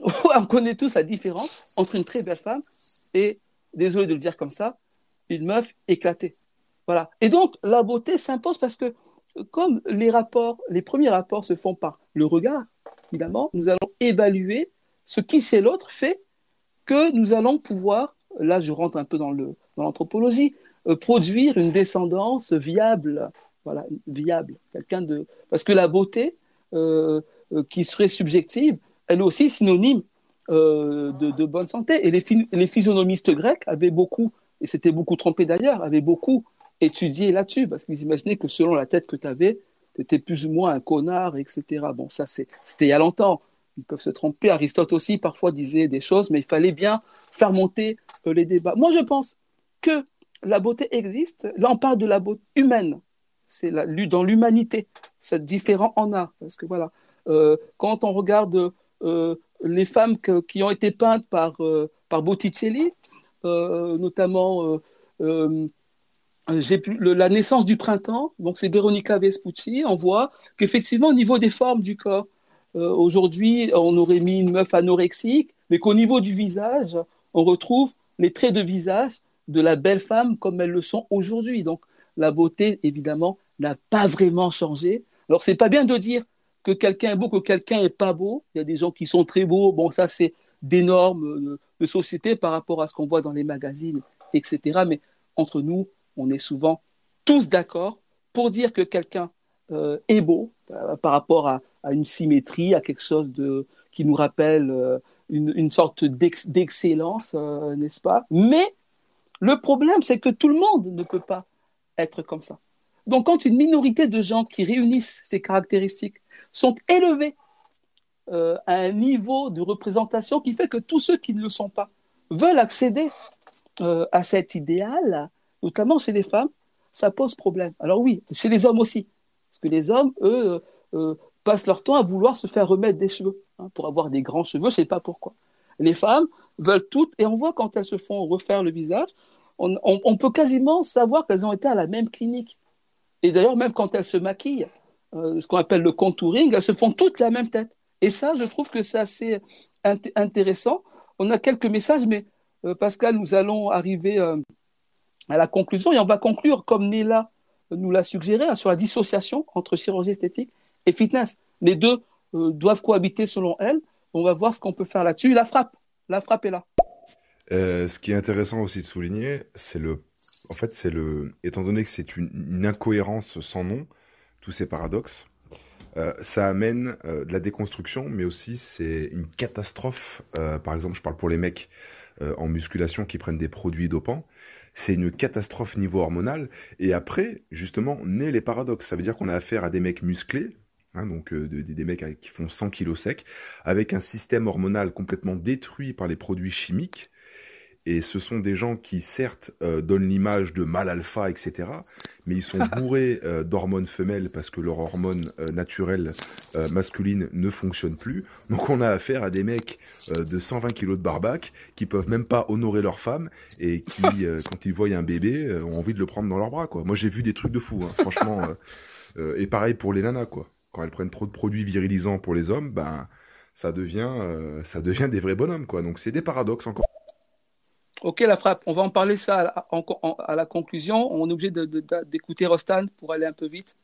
on connaît tous la différence entre une très belle femme et, désolé de le dire comme ça, une meuf éclatée. Voilà. Et donc, la beauté s'impose parce que comme les rapports, les premiers rapports se font par le regard, évidemment, nous allons évaluer ce qui chez l'autre fait que nous allons pouvoir, là je rentre un peu dans l'anthropologie, euh, produire une descendance viable, voilà, viable, quelqu'un de, parce que la beauté euh, euh, qui serait subjective, elle est aussi synonyme de, bonne santé. Et les, les physionomistes grecs avaient beaucoup, et c'était beaucoup trompé d'ailleurs, avaient beaucoup étudié là-dessus, parce qu'ils imaginaient que selon la tête que tu avais, tu étais plus ou moins un connard, etc. Bon, ça, c'était il y a longtemps. Ils peuvent se tromper. Aristote aussi, parfois, disait des choses, mais il fallait bien faire monter les débats. Moi, je pense que la beauté existe. Là, on parle de la beauté humaine. C'est dans l'humanité. C'est différent en art. Parce que voilà, euh, quand on regarde euh, les femmes qui ont été peintes euh, par Botticelli, notamment j'ai la naissance du printemps, donc c'est Veronica Vespucci, on voit qu'effectivement au niveau des formes du corps, aujourd'hui on aurait mis une meuf anorexique, mais qu'au niveau du visage, on retrouve les traits de visage de la belle femme comme elles le sont aujourd'hui. Donc la beauté, évidemment, n'a pas vraiment changé. Alors c'est pas bien de dire que quelqu'un est beau, que quelqu'un est pas beau. Il y a des gens qui sont très beaux. Bon, ça c'est des normes de société par rapport à ce qu'on voit dans les magazines, etc. Mais entre nous, on est souvent tous d'accord pour dire que quelqu'un euh, est beau euh, par rapport à, une symétrie, à quelque chose qui nous rappelle euh, une, sorte d'excellence, n'est-ce pas? Mais le problème, c'est que tout le monde ne peut pas être comme ça. Donc, quand une minorité de gens qui réunissent ces caractéristiques sont élevés à un niveau de représentation qui fait que tous ceux qui ne le sont pas veulent accéder à cet idéal, notamment chez les femmes, ça pose problème. Alors oui, chez les hommes aussi, parce que les hommes, eux, euh, passent leur temps à vouloir se faire remettre des cheveux. Hein, pour avoir des grands cheveux, je ne sais pas pourquoi. Les femmes veulent toutes, et on voit quand elles se font refaire le visage, on, peut quasiment savoir qu'elles ont été à la même clinique. Et d'ailleurs, même quand elles se maquillent, euh, ce qu'on appelle le contouring, elles se font toutes la même tête. Et ça, je trouve que c'est assez intéressant. On a quelques messages, mais euh, Pascal, nous allons arriver euh, à la conclusion et on va conclure comme Néla nous l'a suggéré hein, sur la dissociation entre chirurgie esthétique et fitness. Les deux doivent cohabiter selon elle. On va voir ce qu'on peut faire là-dessus. La frappe, la frappe est là. Euh, ce qui est intéressant aussi de souligner, c'est le, en fait, c'est le, étant donné que c'est une, incohérence sans nom, tous ces paradoxes, euh, ça amène euh, de la déconstruction, mais aussi c'est une catastrophe. par exemple, je parle pour les mecs en musculation qui prennent des produits dopants. C'est une catastrophe niveau hormonal. Et après, justement, naît les paradoxes. Ça veut dire qu'on a affaire à des mecs musclés, Hein, donc des mecs qui font 100 kilos secs, avec un système hormonal complètement détruit par les produits chimiques, et ce sont des gens qui, certes, euh, donnent l'image de mâle alpha, etc., mais ils sont bourrés euh, d'hormones femelles parce que leur hormone euh, naturelle masculine ne fonctionne plus. Donc on a affaire à des mecs de 120 kilos de barbac qui peuvent même pas honorer leur femme et qui, quand ils voient un bébé, ont envie de le prendre dans leurs bras. Quoi. Moi j'ai vu des trucs de fou, hein, franchement. et pareil pour les nanas, quoi. Quand elles prennent trop de produits virilisants pour les hommes, ben ça devient, ça devient des vrais bonhommes, quoi. Donc c'est des paradoxes encore. Ok, la frappe. On va en parler ça à, la conclusion. On est obligé d'écouter Rostan pour aller un peu vite.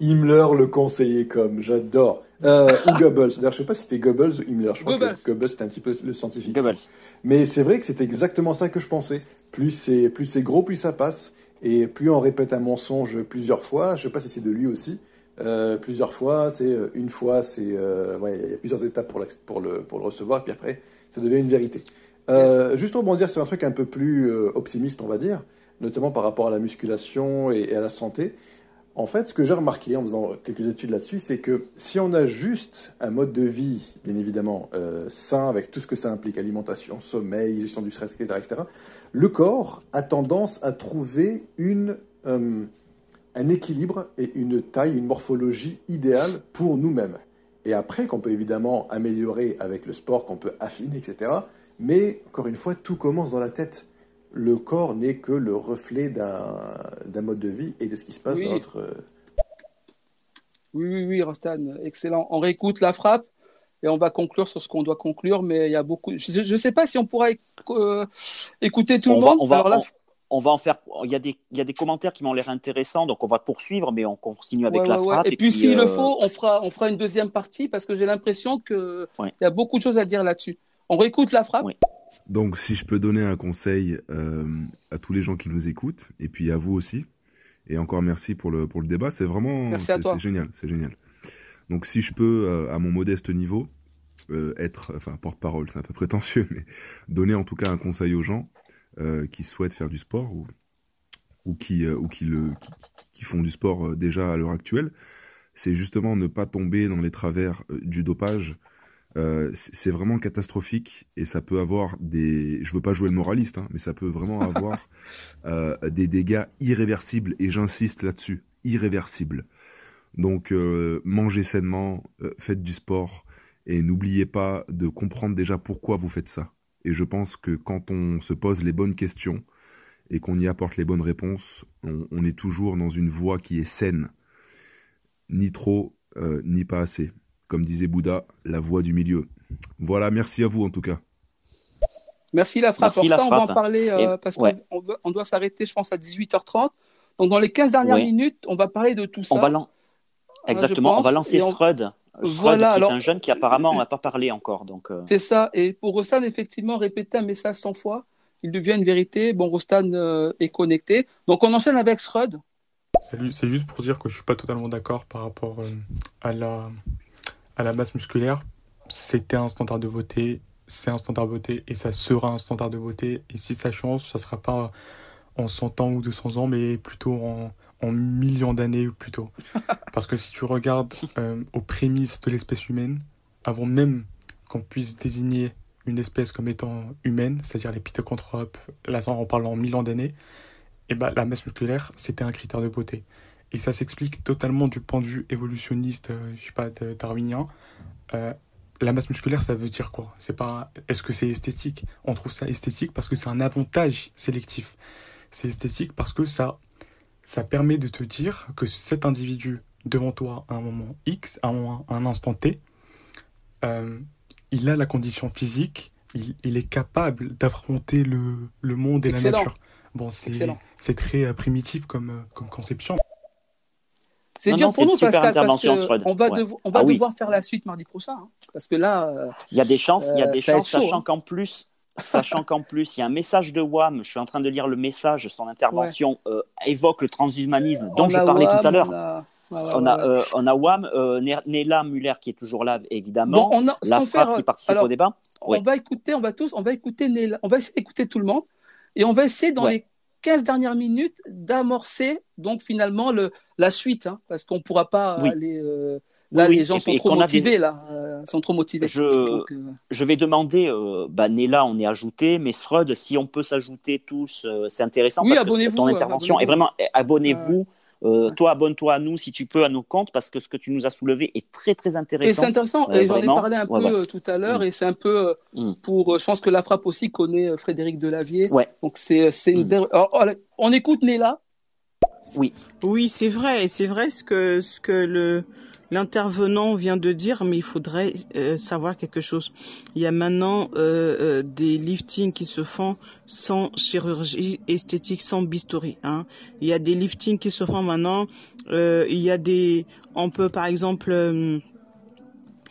Himmler, le conseiller comme, j'adore. Euh, ou Goebbels. D'ailleurs, je sais pas si c'était Goebbels ou Himmler. Je crois que Goebbels c'était un petit peu le scientifique. Goebbels. Mais c'est vrai que c'est exactement ça que je pensais. Plus c'est plus c'est gros, plus ça passe. Et plus on répète un mensonge plusieurs fois, je sais pas si c'est de lui aussi. Euh, plusieurs fois, c'est euh, une fois, c'est euh, ouais, il y a plusieurs étapes pour, pour, le, pour le recevoir, puis après, ça devient une vérité. Euh, juste rebondir sur un truc un peu plus euh, optimiste, on va dire, notamment par rapport à la musculation et, à la santé. En fait, ce que j'ai remarqué en faisant quelques études là-dessus, c'est que si on a juste un mode de vie, bien évidemment, euh, sain, avec tout ce que ça implique, alimentation, sommeil, gestion du stress, etc., etc., le corps a tendance à trouver une, euh, un équilibre et une taille, une morphologie idéale pour nous-mêmes. Et après, qu'on peut évidemment améliorer avec le sport, qu'on peut affiner, etc., mais, encore une fois, tout commence dans la tête. Le corps n'est que le reflet d'un mode de vie et de ce qui se passe dans notre... Euh, oui, oui, oui, Rostan, excellent. On réécoute la frappe et on va conclure sur ce qu'on doit conclure, mais il y a beaucoup... Je ne sais pas si on pourra euh, écouter tout le monde. on, va, on, va en faire... Il y, a des, il y a des commentaires qui m'ont l'air intéressants, donc on va poursuivre, mais on continue avec la frappe. Et, puis, s'il le euh, faut, on fera, on fera une deuxième partie, parce que j'ai l'impression qu'il y a beaucoup de choses à dire là-dessus. On réécoute la frappe Donc, si je peux donner un conseil euh, à tous les gens qui nous écoutent, et puis à vous aussi, et encore merci pour le, pour le débat, c'est vraiment c'est génial, c'est génial. Donc, si je peux, euh, à mon modeste niveau, être, enfin porte-parole, c'est un peu prétentieux, mais donner en tout cas un conseil aux gens qui souhaitent faire du sport ou, ou qui ou qui le qui font du sport déjà à l'heure actuelle, c'est justement ne pas tomber dans les travers du dopage euh, c'est vraiment catastrophique et ça peut avoir des. Je veux pas jouer le moraliste, hein, mais ça peut vraiment avoir euh, des dégâts irréversibles et j'insiste là-dessus, irréversibles. Donc euh, mangez sainement, faites du sport et n'oubliez pas de comprendre déjà pourquoi vous faites ça. Et je pense que quand on se pose les bonnes questions et qu'on y apporte les bonnes réponses, on, est toujours dans une voie qui est saine, ni trop, ni pas assez comme disait Bouddha, la voie du milieu. Voilà, merci à vous en tout cas. Merci la frappe. Pour ça, on va en parler euh, parce qu'on on doit s'arrêter, je pense, à 18h30. Donc, dans les 15 dernières minutes, on va parler de tout ça. On va Exactement, on va lancer Srud. voilà, qui est un jeune qui apparemment n'a pas parlé encore. Donc, euh. C'est ça. Et pour Rostan, effectivement, répéter un message 100 fois, il devient une vérité. Bon, Rostan euh, est connecté. Donc, on enchaîne avec Srud. Salut, c'est juste pour dire que je suis pas totalement d'accord par rapport à la à la masse musculaire, c'était un standard de beauté, c'est un standard de beauté et ça sera un standard de beauté. Et si ça change, ça sera pas en 100 ans ou 200 ans, mais plutôt en, en millions d'années ou plutôt. Parce que si tu regardes euh, aux prémices de l'espèce humaine, avant même qu'on puisse désigner une espèce comme étant humaine, c'est-à-dire les pithecanthropes, là on parle en millions d'années, et eh ben, la masse musculaire, c'était un critère de beauté. Et ça s'explique totalement du point de vue évolutionniste, euh, je sais pas, darwinien. Euh, la masse musculaire, ça veut dire quoi? C'est pas. Est-ce que c'est esthétique? On trouve ça esthétique parce que c'est un avantage sélectif. C'est esthétique parce que ça, ça permet de te dire que cet individu devant toi à un moment X, à un, instant T, euh, il a la condition physique, il, est capable d'affronter le, le, monde et la nature. Bon, c'est très primitif comme, comme conception. C'est dur pour nous, Pascal, parce qu'on va, on va ah devoir faire la suite mardi prochain. Hein, parce que là. Euh, il y a des chances, il y a des chances, sachant hein. qu'en plus, sachant qu'en plus, il y a un message de WAM, je suis en train de lire le message, son intervention euh, évoque le transhumanisme dont je parlais tout à l'heure. On a, euh, on a WAM, Néla Muller qui est toujours là, évidemment. on a, la frappe qui participe au débat. On va écouter, on va tous, on va écouter Néla, on va essayer d'écouter tout le monde et on va essayer dans les 15 dernières minutes d'amorcer donc finalement le, la suite, hein, parce qu'on ne pourra pas aller. Euh, là, les gens sont trop motivés, là, euh, sont trop motivés. Je, euh, je vais demander, bah, Néla, on est ajouté, mais Srud, si on peut s'ajouter tous, c'est intéressant oui, parce que ton intervention est vraiment. Abonnez-vous. Toi, abonne-toi à nous si tu peux à nos comptes parce que ce que tu nous as soulevé est très très intéressant. Et c'est intéressant. et j'en ai parlé un peu tout à l'heure mm. et c'est un peu mm. pour. Je pense que la frappe aussi connaît Frédéric Delavier. Ouais. Donc c'est une. Mm. on écoute Néla oui. Oui, c'est vrai. C'est vrai ce que ce que le l'intervenant vient de dire, mais il faudrait euh, savoir quelque chose. Il y a maintenant euh, euh, des liftings qui se font sans chirurgie esthétique, sans bistouri. Hein. Il y a des liftings qui se font maintenant. il y a des, on peut par exemple,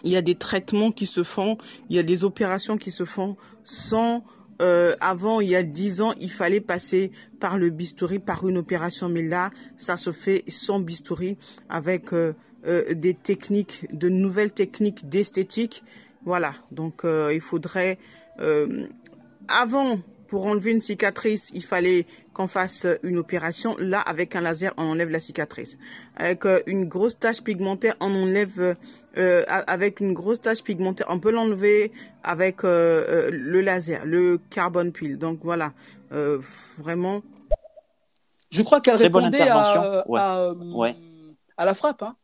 il y a des traitements qui se font, il y a des opérations qui se font sans avant, il y a dix ans, il fallait passer par le bistouri, par une opération, mais là, ça se fait sans bistouri, avec euh, des techniques, de nouvelles techniques d'esthétique. Voilà, donc il faudrait, avant pour enlever une cicatrice, il fallait qu'on fasse une opération. Là, avec un laser, on enlève la cicatrice. Avec euh, une grosse tache pigmentaire, on enlève euh, avec une grosse tache pigmentaire, on peut l'enlever avec euh, le laser, le carbone pile. Donc voilà, vraiment. Je crois qu'elle répondait à, à, à, la frappe. Hein.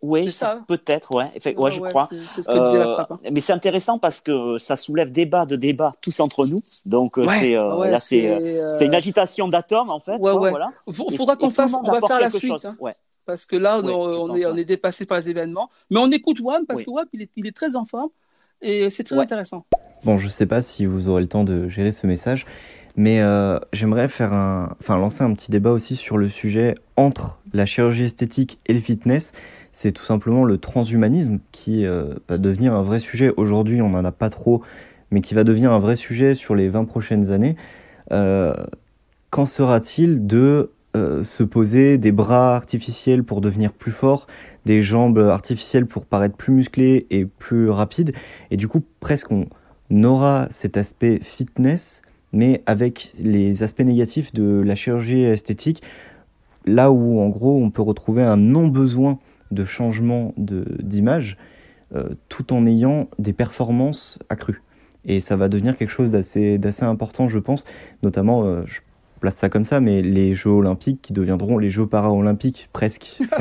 Oui, peut-être, ouais, ouais, je crois. Euh, hein. Mais c'est intéressant parce que ça soulève débat de débat tous entre nous. Donc euh, c'est euh, c'est une agitation d'atomes en fait. Voilà. Il faudra qu'on fasse, on va faire la suite. Hein. Parce que là, on, est, on est dépassé par les événements. Mais on écoute Wam parce que Wam, il est, il est très en forme et c'est très intéressant. Bon, je sais pas si vous aurez le temps de gérer ce message. Mais j'aimerais faire un, enfin lancer un petit débat aussi sur le sujet entre la chirurgie esthétique et le fitness c'est tout simplement le transhumanisme qui euh, va devenir un vrai sujet. Aujourd'hui, on n'en a pas trop, mais qui va devenir un vrai sujet sur les 20 prochaines années. Euh, qu'en sera-t-il de se poser, des bras artificiels pour devenir plus fort, des jambes artificielles pour paraître plus musclées et plus rapides? Et du coup, presque on aura cet aspect fitness, mais avec les aspects négatifs de la chirurgie esthétique, là où en gros on peut retrouver un non-besoin de changement d'image, euh, tout en ayant des performances accrues. Et ça va devenir quelque chose d'assez important, je pense, notamment, euh, je place ça comme ça, mais les Jeux olympiques qui deviendront les Jeux paralympiques presque.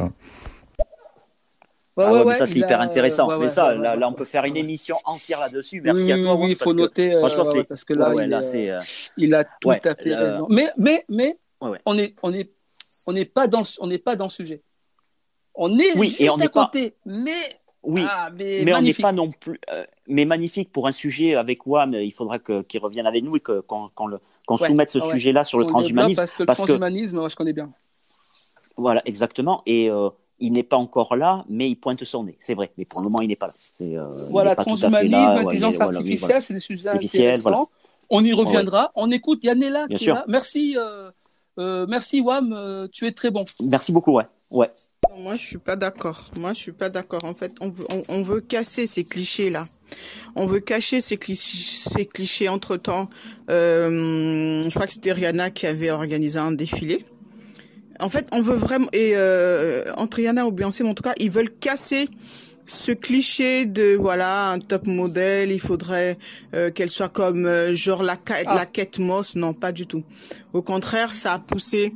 ah ouais, mais ça c'est hyper intéressant. mais ça, là, là, on peut faire une émission entière là-dessus. Merci à toi. Oui, il faut noter. Euh, franchement, c'est parce que là, il, là euh, il, a tout à fait raison. Mais, mais, mais, on est, on est, on n'est pas dans, on n'est pas dans le sujet. On est oui, juste et on à côté, pas... mais oui, ah, mais, on n'est pas non plus. Euh, mais magnifique pour un sujet avec WAM, il faudra qu'il revienne avec nous et qu'on qu soumette ce sujet-là sur le transhumanisme. Parce que le transhumanisme, moi je connais bien. Voilà, exactement. Et euh, il n'est pas encore là, mais il pointe son nez. C'est vrai, mais pour le moment, il n'est pas là. Euh, voilà, transhumanisme, intelligence artificielle, c'est des sujets intéressants. On y reviendra. On écoute Yannela qui est là. Merci, merci WAM, tu es très bon. Merci beaucoup, ouais. Ouais. moi, je suis pas d'accord. Moi, je suis pas d'accord. En fait, on veut, on, veut casser ces clichés-là. On veut cacher ces clichés, ces clichés. Entre temps, euh, je crois que c'était Rihanna qui avait organisé un défilé. En fait, on veut vraiment et euh, entre Rihanna ou Beyoncé, mais en tout cas, ils veulent casser ce cliché de voilà un top modèle, il faudrait euh, qu'elle soit comme euh, genre la ah. la Kate Moss, non pas du tout. Au contraire, ça a poussé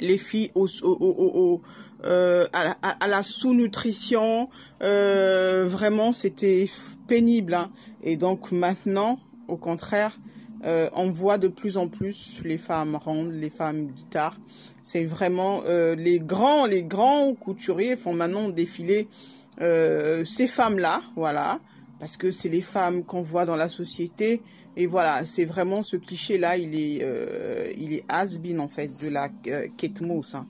les filles au, au, euh, à, la, sous-nutrition. Euh, vraiment, c'était pénible. Hein. Et donc maintenant, au contraire, euh, on voit de plus en plus les femmes rondes, les femmes guitares. C'est vraiment les grands, les grands couturiers font maintenant défiler ces femmes-là, voilà, parce que c'est les femmes qu'on voit dans la société et voilà, c'est vraiment ce cliché-là, il est, euh, il est has-been en fait de la euh, Kate Moss. Hein.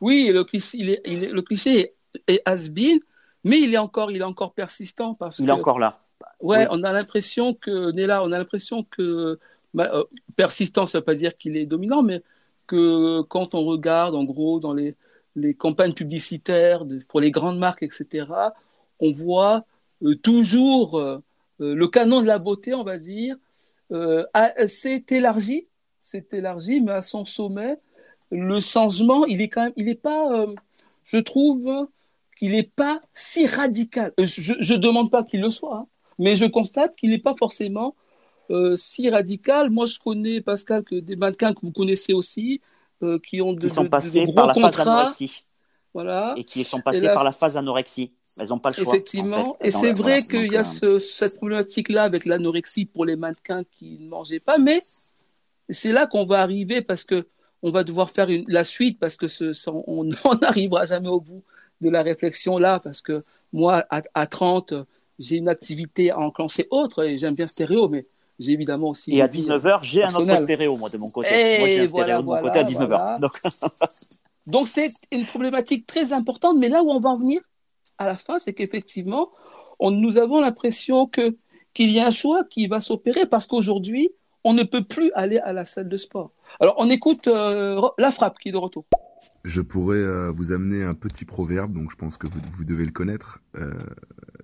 Oui, le cliché, il est, il est, le cliché est has-been, mais il est encore, il est encore persistant parce il est encore là. Ouais, on a l'impression que Néla, on a l'impression que bah, euh, persistant, ça veut pas dire qu'il est dominant, mais que quand on regarde en gros dans les, les campagnes publicitaires pour les grandes marques, etc., on voit toujours euh, le canon de la beauté, on va dire, euh, s'est élargi, s'est élargi, mais à son sommet, le changement, il est quand même, il n'est pas, euh, je trouve qu'il n'est pas si radical. Je ne demande pas qu'il le soit, hein, mais je constate qu'il n'est pas forcément si radical. Moi, je connais, Pascal, que des mannequins que vous connaissez aussi, qui ont de, sont passés par la contrats. Voilà. Et qui sont passés par la phase anorexie. Elles n'ont pas le choix. Effectivement. et c'est vrai qu'il y a ce, cette problématique-là avec l'anorexie pour les mannequins qui ne mangeaient pas, mais c'est là qu'on va arriver parce que on va devoir faire une, la suite parce que ce, on n'arrivera jamais au bout de la réflexion là parce que moi, à, à 30, j'ai une activité à enclencher autre et j'aime bien stéréo, mais j'ai évidemment aussi. Et à 19h, j'ai un autre stéréo, moi, de mon côté. Et moi, j'ai un voilà, stéréo de mon côté à 19h. Donc, Donc c'est une problématique très importante, mais là où on va en venir à la fin, c'est qu'effectivement, nous avons l'impression que qu'il y a un choix qui va s'opérer parce qu'aujourd'hui, on ne peut plus aller à la salle de sport. Alors, on écoute euh, la frappe qui est de retour. Je pourrais euh, vous amener un petit proverbe, donc je pense que vous, devez le connaître. Euh,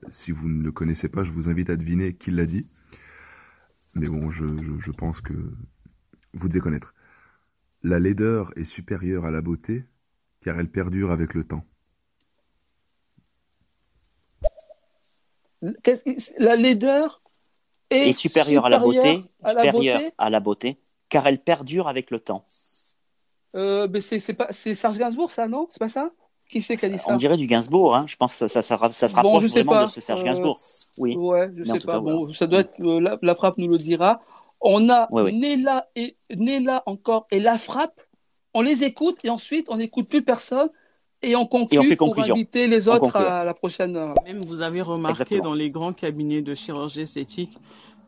si vous ne le connaissez pas, je vous invite à deviner qui l'a dit. Mais bon, je, je pense que vous devez connaître. La laideur est supérieure à la beauté, car elle perdure avec le temps. La laideur est, supérieure, à la beauté, à la beauté, car elle perdure avec le temps. Euh, c'est pas c'est Serge Gainsbourg ça non? C'est pas ça? Qui c'est qui a dit ça? on dirait du Gainsbourg hein. je pense que ça, ça, ça, se rapproche vraiment de ce Serge euh, Gainsbourg oui. Ouais je sais pas bon ça doit être euh, la, frappe nous le dira. On a Néla et Néla encore et la frappe. On les écoute et ensuite on n'écoute plus personne et on conclut et pour inviter les autres à la prochaine. Même vous avez remarqué dans les grands cabinets de chirurgie esthétique,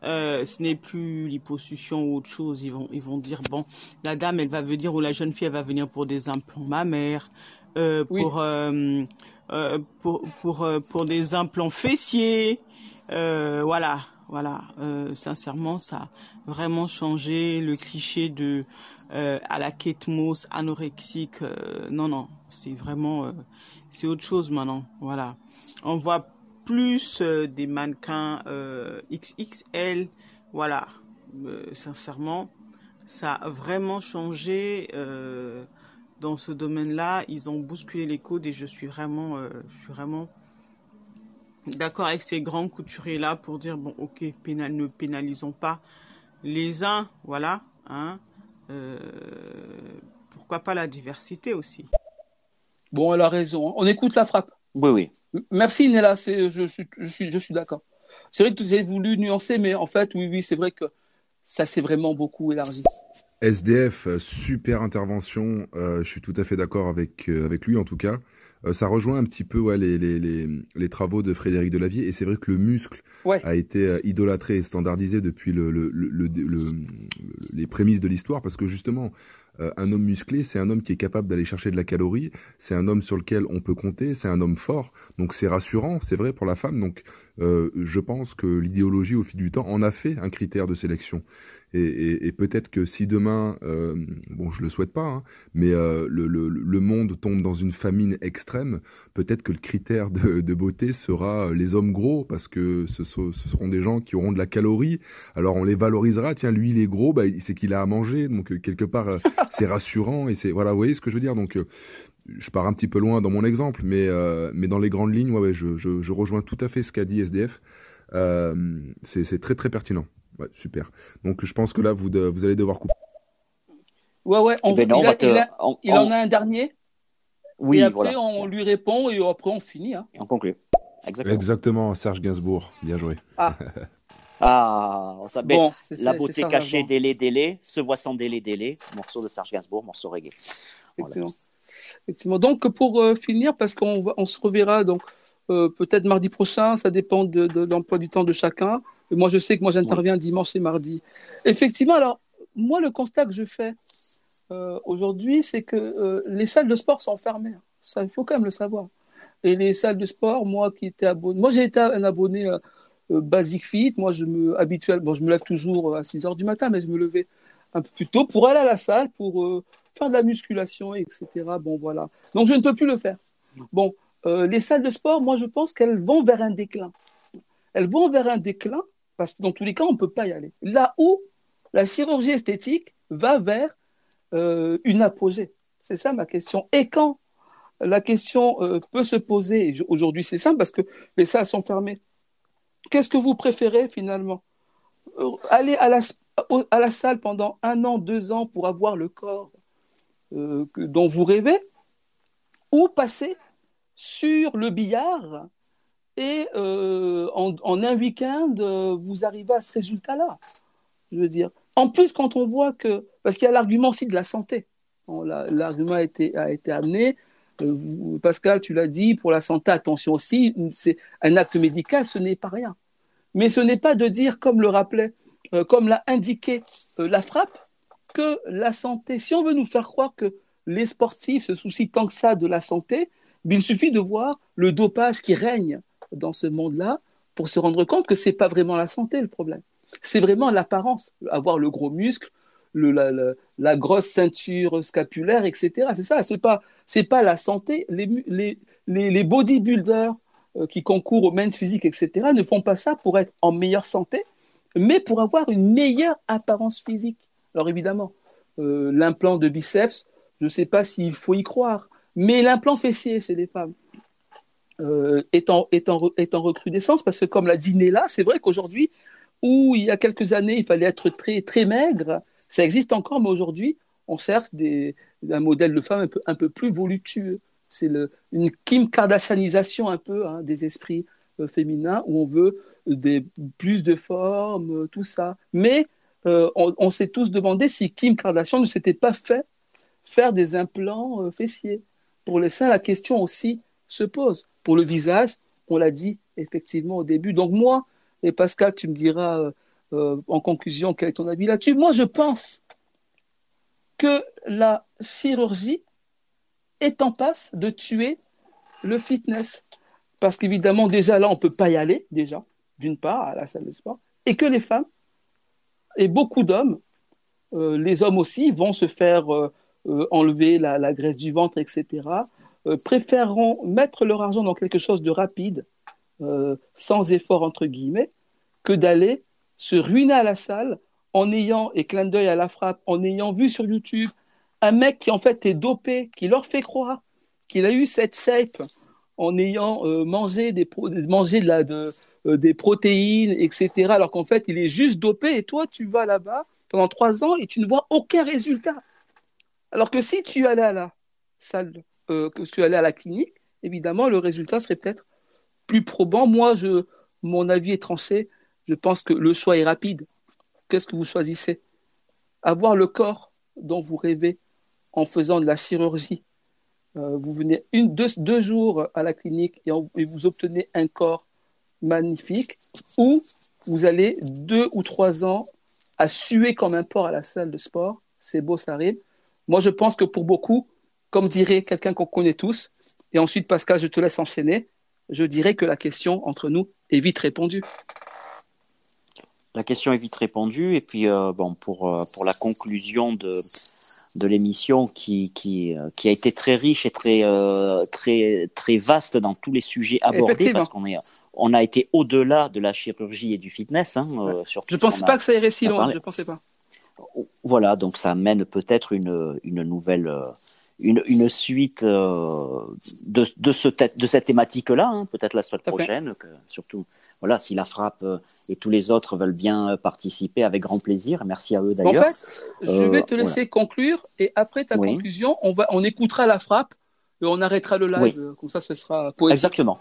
euh, ce n'est plus l'hyposuction ou autre chose. Ils vont, ils vont dire bon, la dame, elle va venir ou la jeune fille, elle va venir pour des implants. Mammaires, euh, pour, euh, euh, pour, pour, pour des implants fessiers, voilà Voilà, euh, sincèrement, ça a vraiment changé le cliché de euh, à la Kate Moss anorexique. Euh, non, non, c'est vraiment, c'est autre chose maintenant. Voilà, on voit plus des mannequins XXL. Voilà, sincèrement, ça a vraiment changé dans ce domaine-là. Ils ont bousculé les codes et je suis vraiment, je suis vraiment d'accord avec ces grands couturiers-là pour dire, bon, ok, pénal, ne pénalisons pas les uns, voilà, hein, euh, pourquoi pas la diversité aussi. Bon, elle a raison. On écoute la frappe. Oui, oui. Merci, Nella, je, je, je, suis, je suis d'accord. C'est vrai que vous avez voulu nuancer, mais en fait, oui, oui, c'est vrai que ça s'est vraiment beaucoup élargi. SDF, super intervention. Euh, je suis tout à fait d'accord avec, euh, avec lui, en tout cas. Euh, ça rejoint un petit peu ouais, les, les, les, les, travaux de Frédéric Delavier. Et c'est vrai que le muscle a été euh, idolâtré et standardisé depuis le, le, le, les prémices de l'histoire, parce que justement, euh, un homme musclé, c'est un homme qui est capable d'aller chercher de la calorie, c'est un homme sur lequel on peut compter, c'est un homme fort, donc c'est rassurant, c'est vrai pour la femme. Donc euh, je pense que l'idéologie au fil du temps en a fait un critère de sélection. Et, peut-être que si demain, euh, bon, je le souhaite pas, hein, mais le, monde tombe dans une famine extrême, peut-être que le critère de, beauté sera les hommes gros, parce que ce, seront des gens qui auront de la calorie. Alors on les valorisera. Tiens, lui, il est gros, bah, c'est qu'il a à manger, donc quelque part, c'est rassurant et voilà, vous voyez ce que je veux dire. Donc je pars un petit peu loin dans mon exemple, mais, euh, mais dans les grandes lignes, ouais, je, je, je, rejoins tout à fait ce qu'a dit SDF. Euh, c'est très très pertinent. Ouais, super. Donc je pense que là, vous, vous allez devoir couper. Ouais, ouais, on, eh ben il, en a un dernier. Oui, et après, on lui répond et après, on finit. Hein. Et on conclut. Exactement. Exactement, Serge Gainsbourg. Bien joué. Ah. Ah, on s'appelle La beauté cachée, délai, délai, se voit sans délai, délai, morceau de Serge Gainsbourg, morceau reggae. Effectivement. Donc, pour euh, finir, parce qu'on on se reverra donc euh, peut-être mardi prochain, ça dépend de, l'emploi du temps de chacun. moi, je sais que moi, j'interviens dimanche et mardi. Effectivement, alors, moi, le constat que je fais euh, aujourd'hui, c'est que les salles de sport sont fermées. Ça, il faut quand même le savoir. Et les salles de sport, moi qui étais abonné, moi j'ai été un abonné basic fit. Moi, je me habituel, bon, je me lève toujours à 6 heures du matin, mais je me levais un peu plus tôt pour aller à la salle, pour euh, faire de la musculation, etc. Bon, voilà. Donc, je ne peux plus le faire. Bon, euh, les salles de sport, moi, je pense qu'elles vont vers un déclin. Elles vont vers un déclin parce que dans tous les cas, on ne peut pas y aller. Là où la chirurgie esthétique va vers une apogée. C'est ça ma question. Et quand la question peut se poser, aujourd'hui c'est simple parce que les salles sont fermées, Qu'est-ce que vous préférez finalement? Euh, Aller à la, à la, salle pendant un an, deux ans pour avoir le corps euh, dont vous rêvez ou passer sur le billard et euh, en, un week-end, vous arrivez à ce résultat-là. Je veux dire. En plus, quand on voit que. Parce qu'il y a l'argument aussi de la santé. L'argument a été, a été amené. Euh, Pascal, tu l'as dit, pour la santé, attention aussi, c'est un acte médical, ce n'est pas rien. Mais ce n'est pas de dire, comme le rappelait, euh, comme l'a indiqué euh, la frappe, que la santé, si on veut nous faire croire que les sportifs se soucient tant que ça de la santé, il suffit de voir le dopage qui règne dans ce monde-là pour se rendre compte que ce n'est pas vraiment la santé le problème. C'est vraiment l'apparence, avoir le gros muscle, le, la, grosse ceinture scapulaire, etc. C'est ça, c'est pas, c'est pas la santé. Les, les, les, bodybuilders euh, qui concourent au men's physique, etc., ne font pas ça pour être en meilleure santé, mais pour avoir une meilleure apparence physique. Alors évidemment, euh, l'implant de biceps, je ne sais pas s'il faut y croire, mais l'implant fessier chez les femmes euh, est, en, est, en, est, en, recrudescence parce que comme l'a dit Néla, c'est vrai qu'aujourd'hui, où il y a quelques années, il fallait être très, très maigre. Ça existe encore, mais aujourd'hui, on cherche des, un modèle de femme un peu, un peu plus voluptueux. C'est une Kim Kardashianisation un peu hein, des esprits euh, féminins où on veut des, plus de formes, tout ça. Mais euh, on, s'est tous demandé si Kim Kardashian ne s'était pas fait faire des implants euh, fessiers. Pour les seins, la question aussi se pose. Pour le visage, on l'a dit effectivement au début. Donc moi, et Pascal, tu me diras euh, en conclusion quel est ton avis là-dessus. Moi, je pense que la chirurgie est en passe de tuer le fitness. Parce qu'évidemment, déjà là, on ne peut pas y aller, déjà, d'une part, à la salle de sport. et que les femmes et beaucoup d'hommes, euh, les hommes aussi, vont se faire euh, euh, enlever la, graisse du ventre, etc., préféreront mettre leur argent dans quelque chose de rapide, sans effort, entre guillemets, que d'aller se ruiner à la salle en ayant, et clin d'œil à la frappe, en ayant vu sur YouTube un mec qui en fait est dopé, qui leur fait croire qu'il a eu cette shape en ayant mangé, des, mangé de la, de, euh, des protéines, etc. Alors qu'en fait, il est juste dopé et toi, tu vas là-bas pendant trois ans et tu ne vois aucun résultat. Alors que si tu allais à la salle, euh, que tu allais à la clinique, évidemment, le résultat serait peut-être plus probant. Moi, je, mon avis est tranché. Je pense que le choix est rapide. Qu'est-ce que vous choisissez? Avoir le corps dont vous rêvez en faisant de la chirurgie. Euh, vous venez une, deux, jours à la clinique et vous obtenez un corps magnifique, ou vous allez deux ou trois ans à suer comme un porc à la salle de sport. C'est beau, ça arrive. Moi, je pense que pour beaucoup, comme dirait quelqu'un qu'on connaît tous, et ensuite, Pascal, je te laisse enchaîner, je dirais que la question entre nous est vite répondue. La question est vite répondue. Et puis, euh, bon, pour, euh, pour la conclusion de, de l'émission qui, qui, euh, qui, a été très riche et très, très, très vaste dans tous les sujets abordés, parce qu'on est, on a été au-delà de la chirurgie et du fitness. Hein, euh, je ne pensais pas que ça irait si loin, je ne pensais pas. Voilà, donc ça amène peut-être une, une nouvelle, euh, une, une suite euh, de, de, ce de cette thématique-là, hein, peut-être la semaine prochaine, que, surtout. Voilà, si la frappe et tous les autres veulent bien participer, avec grand plaisir. Merci à eux d'ailleurs. En fait, je vais te laisser conclure et après ta conclusion, on, va, on écoutera la frappe et on arrêtera le live. Comme ça, ce sera poétique. Exactement.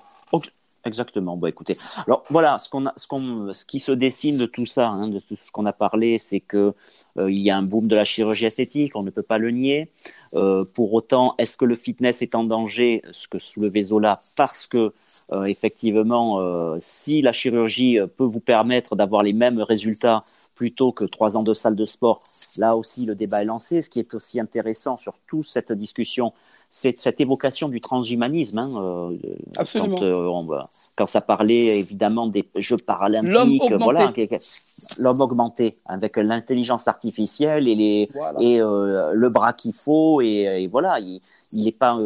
Exactement. Bon, écoutez. Alors voilà, ce qu'on ce qu'on, ce qui se dessine de tout ça, hein, de tout ce qu'on a parlé, c'est que euh, il y a un boom de la chirurgie esthétique, on ne peut pas le nier. Euh, pour autant, est-ce que le fitness est en danger Ce que soulevait Zola, parce que euh, effectivement, si la chirurgie peut vous permettre d'avoir les mêmes résultats plutôt que trois ans de salle de sport, là aussi le débat est lancé. Ce qui est aussi intéressant sur toute cette discussion, c'est cette évocation du transhumanisme. Hein, euh, Absolument. Quand, euh, quand, ça parlait évidemment des Jeux paralympiques, voilà, l'homme augmenté avec l'intelligence artificielle et, les, et euh, le bras qu'il faut et, voilà, il, il est pas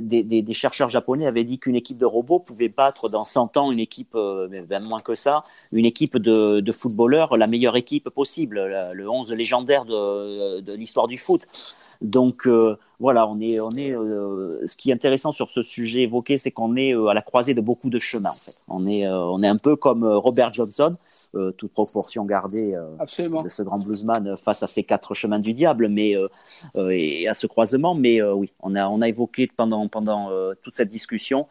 des, des, des, chercheurs japonais avaient dit qu'une équipe de robots pouvait battre dans 100 ans une équipe, même moins que ça, une équipe de, de footballeurs, la meilleure équipe possible, le 11 légendaire de, de l'histoire du foot. Donc euh, voilà, on est, on est. Euh, ce qui est intéressant sur ce sujet évoqué, c'est qu'on est euh, à la croisée de beaucoup de chemins. En fait. On est, on est un peu comme Robert Johnson, toute proportion gardée de ce grand bluesman face à ces quatre chemins du diable, mais et à ce croisement. Mais oui, on a, on a évoqué pendant pendant toute cette discussion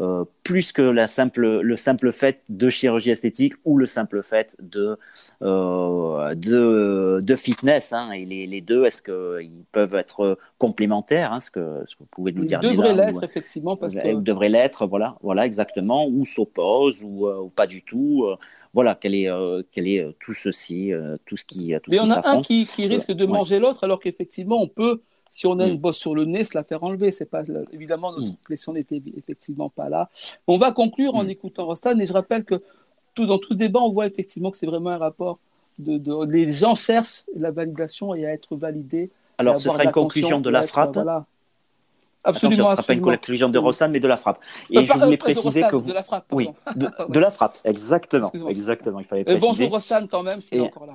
euh, plus que la simple, le simple fait de chirurgie esthétique ou le simple fait de, euh, de, de, fitness. Hein. Et les, les deux, est-ce qu'ils peuvent être complémentaires hein, ce, que, ce que vous pouvez nous dire Ils devraient l'être, effectivement. Parce que... Ils devraient l'être, voilà, voilà, exactement, ou s'opposent, ou, euh, ou, pas du tout. voilà, quel est, quel est tout ceci, tout ce qui. Tout Mais il y en a un qui, qui risque de manger l'autre, alors qu'effectivement, on peut si on a une mm. bosse sur le nez, se la faire enlever. C'est pas évidemment notre mm. pression n'était effectivement pas là. On va conclure en mm. écoutant Rostan et je rappelle que tout dans tout ce débat, on voit effectivement que c'est vraiment un rapport de, les gens cherchent la validation et à être validés. Alors ce sera une conclusion de la frappe. Voilà. Absolument. ce ne sera pas une conclusion de Rostan, mais de la frappe. Et euh, je voulais euh, préciser que vous... De la frappe, oui, de, la frappe, exactement. Exactement, il fallait préciser. bonjour Rostan quand même, s'il est encore là.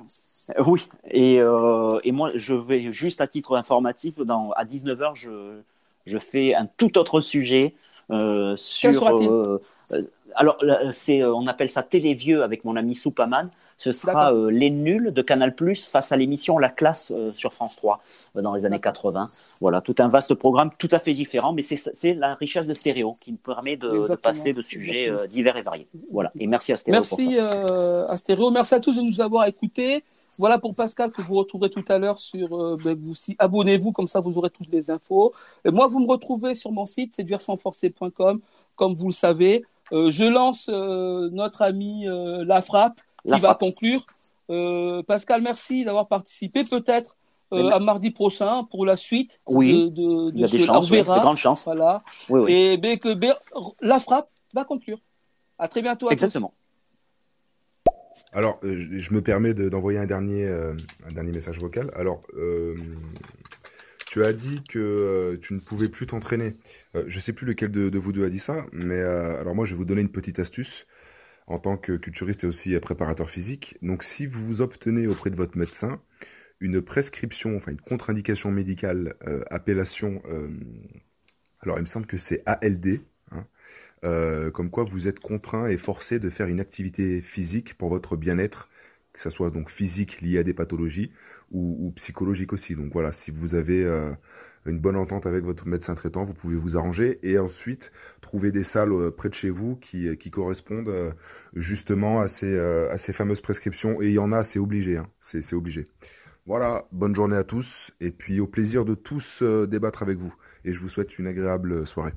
Oui, et, euh, et, moi, je vais juste à titre informatif, dans, à 19h, je, je fais un tout autre sujet euh, sur. Euh, euh, alors, c'est, on appelle ça Télévieux avec mon ami Soupaman. Ce sera Les Nuls de Canal Plus face à l'émission La Classe sur France 3 dans les années 80. Voilà, tout un vaste programme tout à fait différent, mais c'est la richesse de stéréo qui me permet de, passer de sujets divers et variés. Voilà, et merci à Stéréo. Merci à Stéréo, merci à tous de nous avoir écoutés. Voilà pour Pascal que vous retrouverez tout à l'heure sur. Euh, ben, vous, si, abonnez-vous, comme ça vous aurez toutes les infos. Et moi, vous me retrouvez sur mon site, c'est duersansforcé.com, comme vous le savez. Euh, je lance euh, notre ami La Frappe qui va conclure. Pascal, merci d'avoir participé. Peut-être à mardi prochain pour la suite oui, de, il y a des chances, on verra. de grandes chances. Voilà. Et que la frappe va conclure. À très bientôt. Exactement. Alors, je me permets d'envoyer un dernier, un dernier message vocal. Alors, tu as dit que tu ne pouvais plus t'entraîner. je ne sais plus lequel de, de, vous deux a dit ça, mais alors moi, je vais vous donner une petite astuce en tant que culturiste et aussi préparateur physique. Donc si vous obtenez auprès de votre médecin une prescription, enfin une contre-indication médicale, euh, appellation, euh, alors il me semble que c'est ALD, hein, euh, comme quoi vous êtes contraint et forcé de faire une activité physique pour votre bien-être, que ce soit donc physique lié à des pathologies ou, ou psychologique aussi. Donc voilà, si vous avez une bonne entente avec votre médecin traitant, vous pouvez vous arranger et ensuite trouver des salles euh, près de chez vous qui, euh, correspondent euh, justement à ces, à ces fameuses prescriptions. Et il y en a, c'est obligé, hein. c'est obligé. Voilà, bonne journée à tous et puis au plaisir de tous débattre avec vous. Et je vous souhaite une agréable soirée.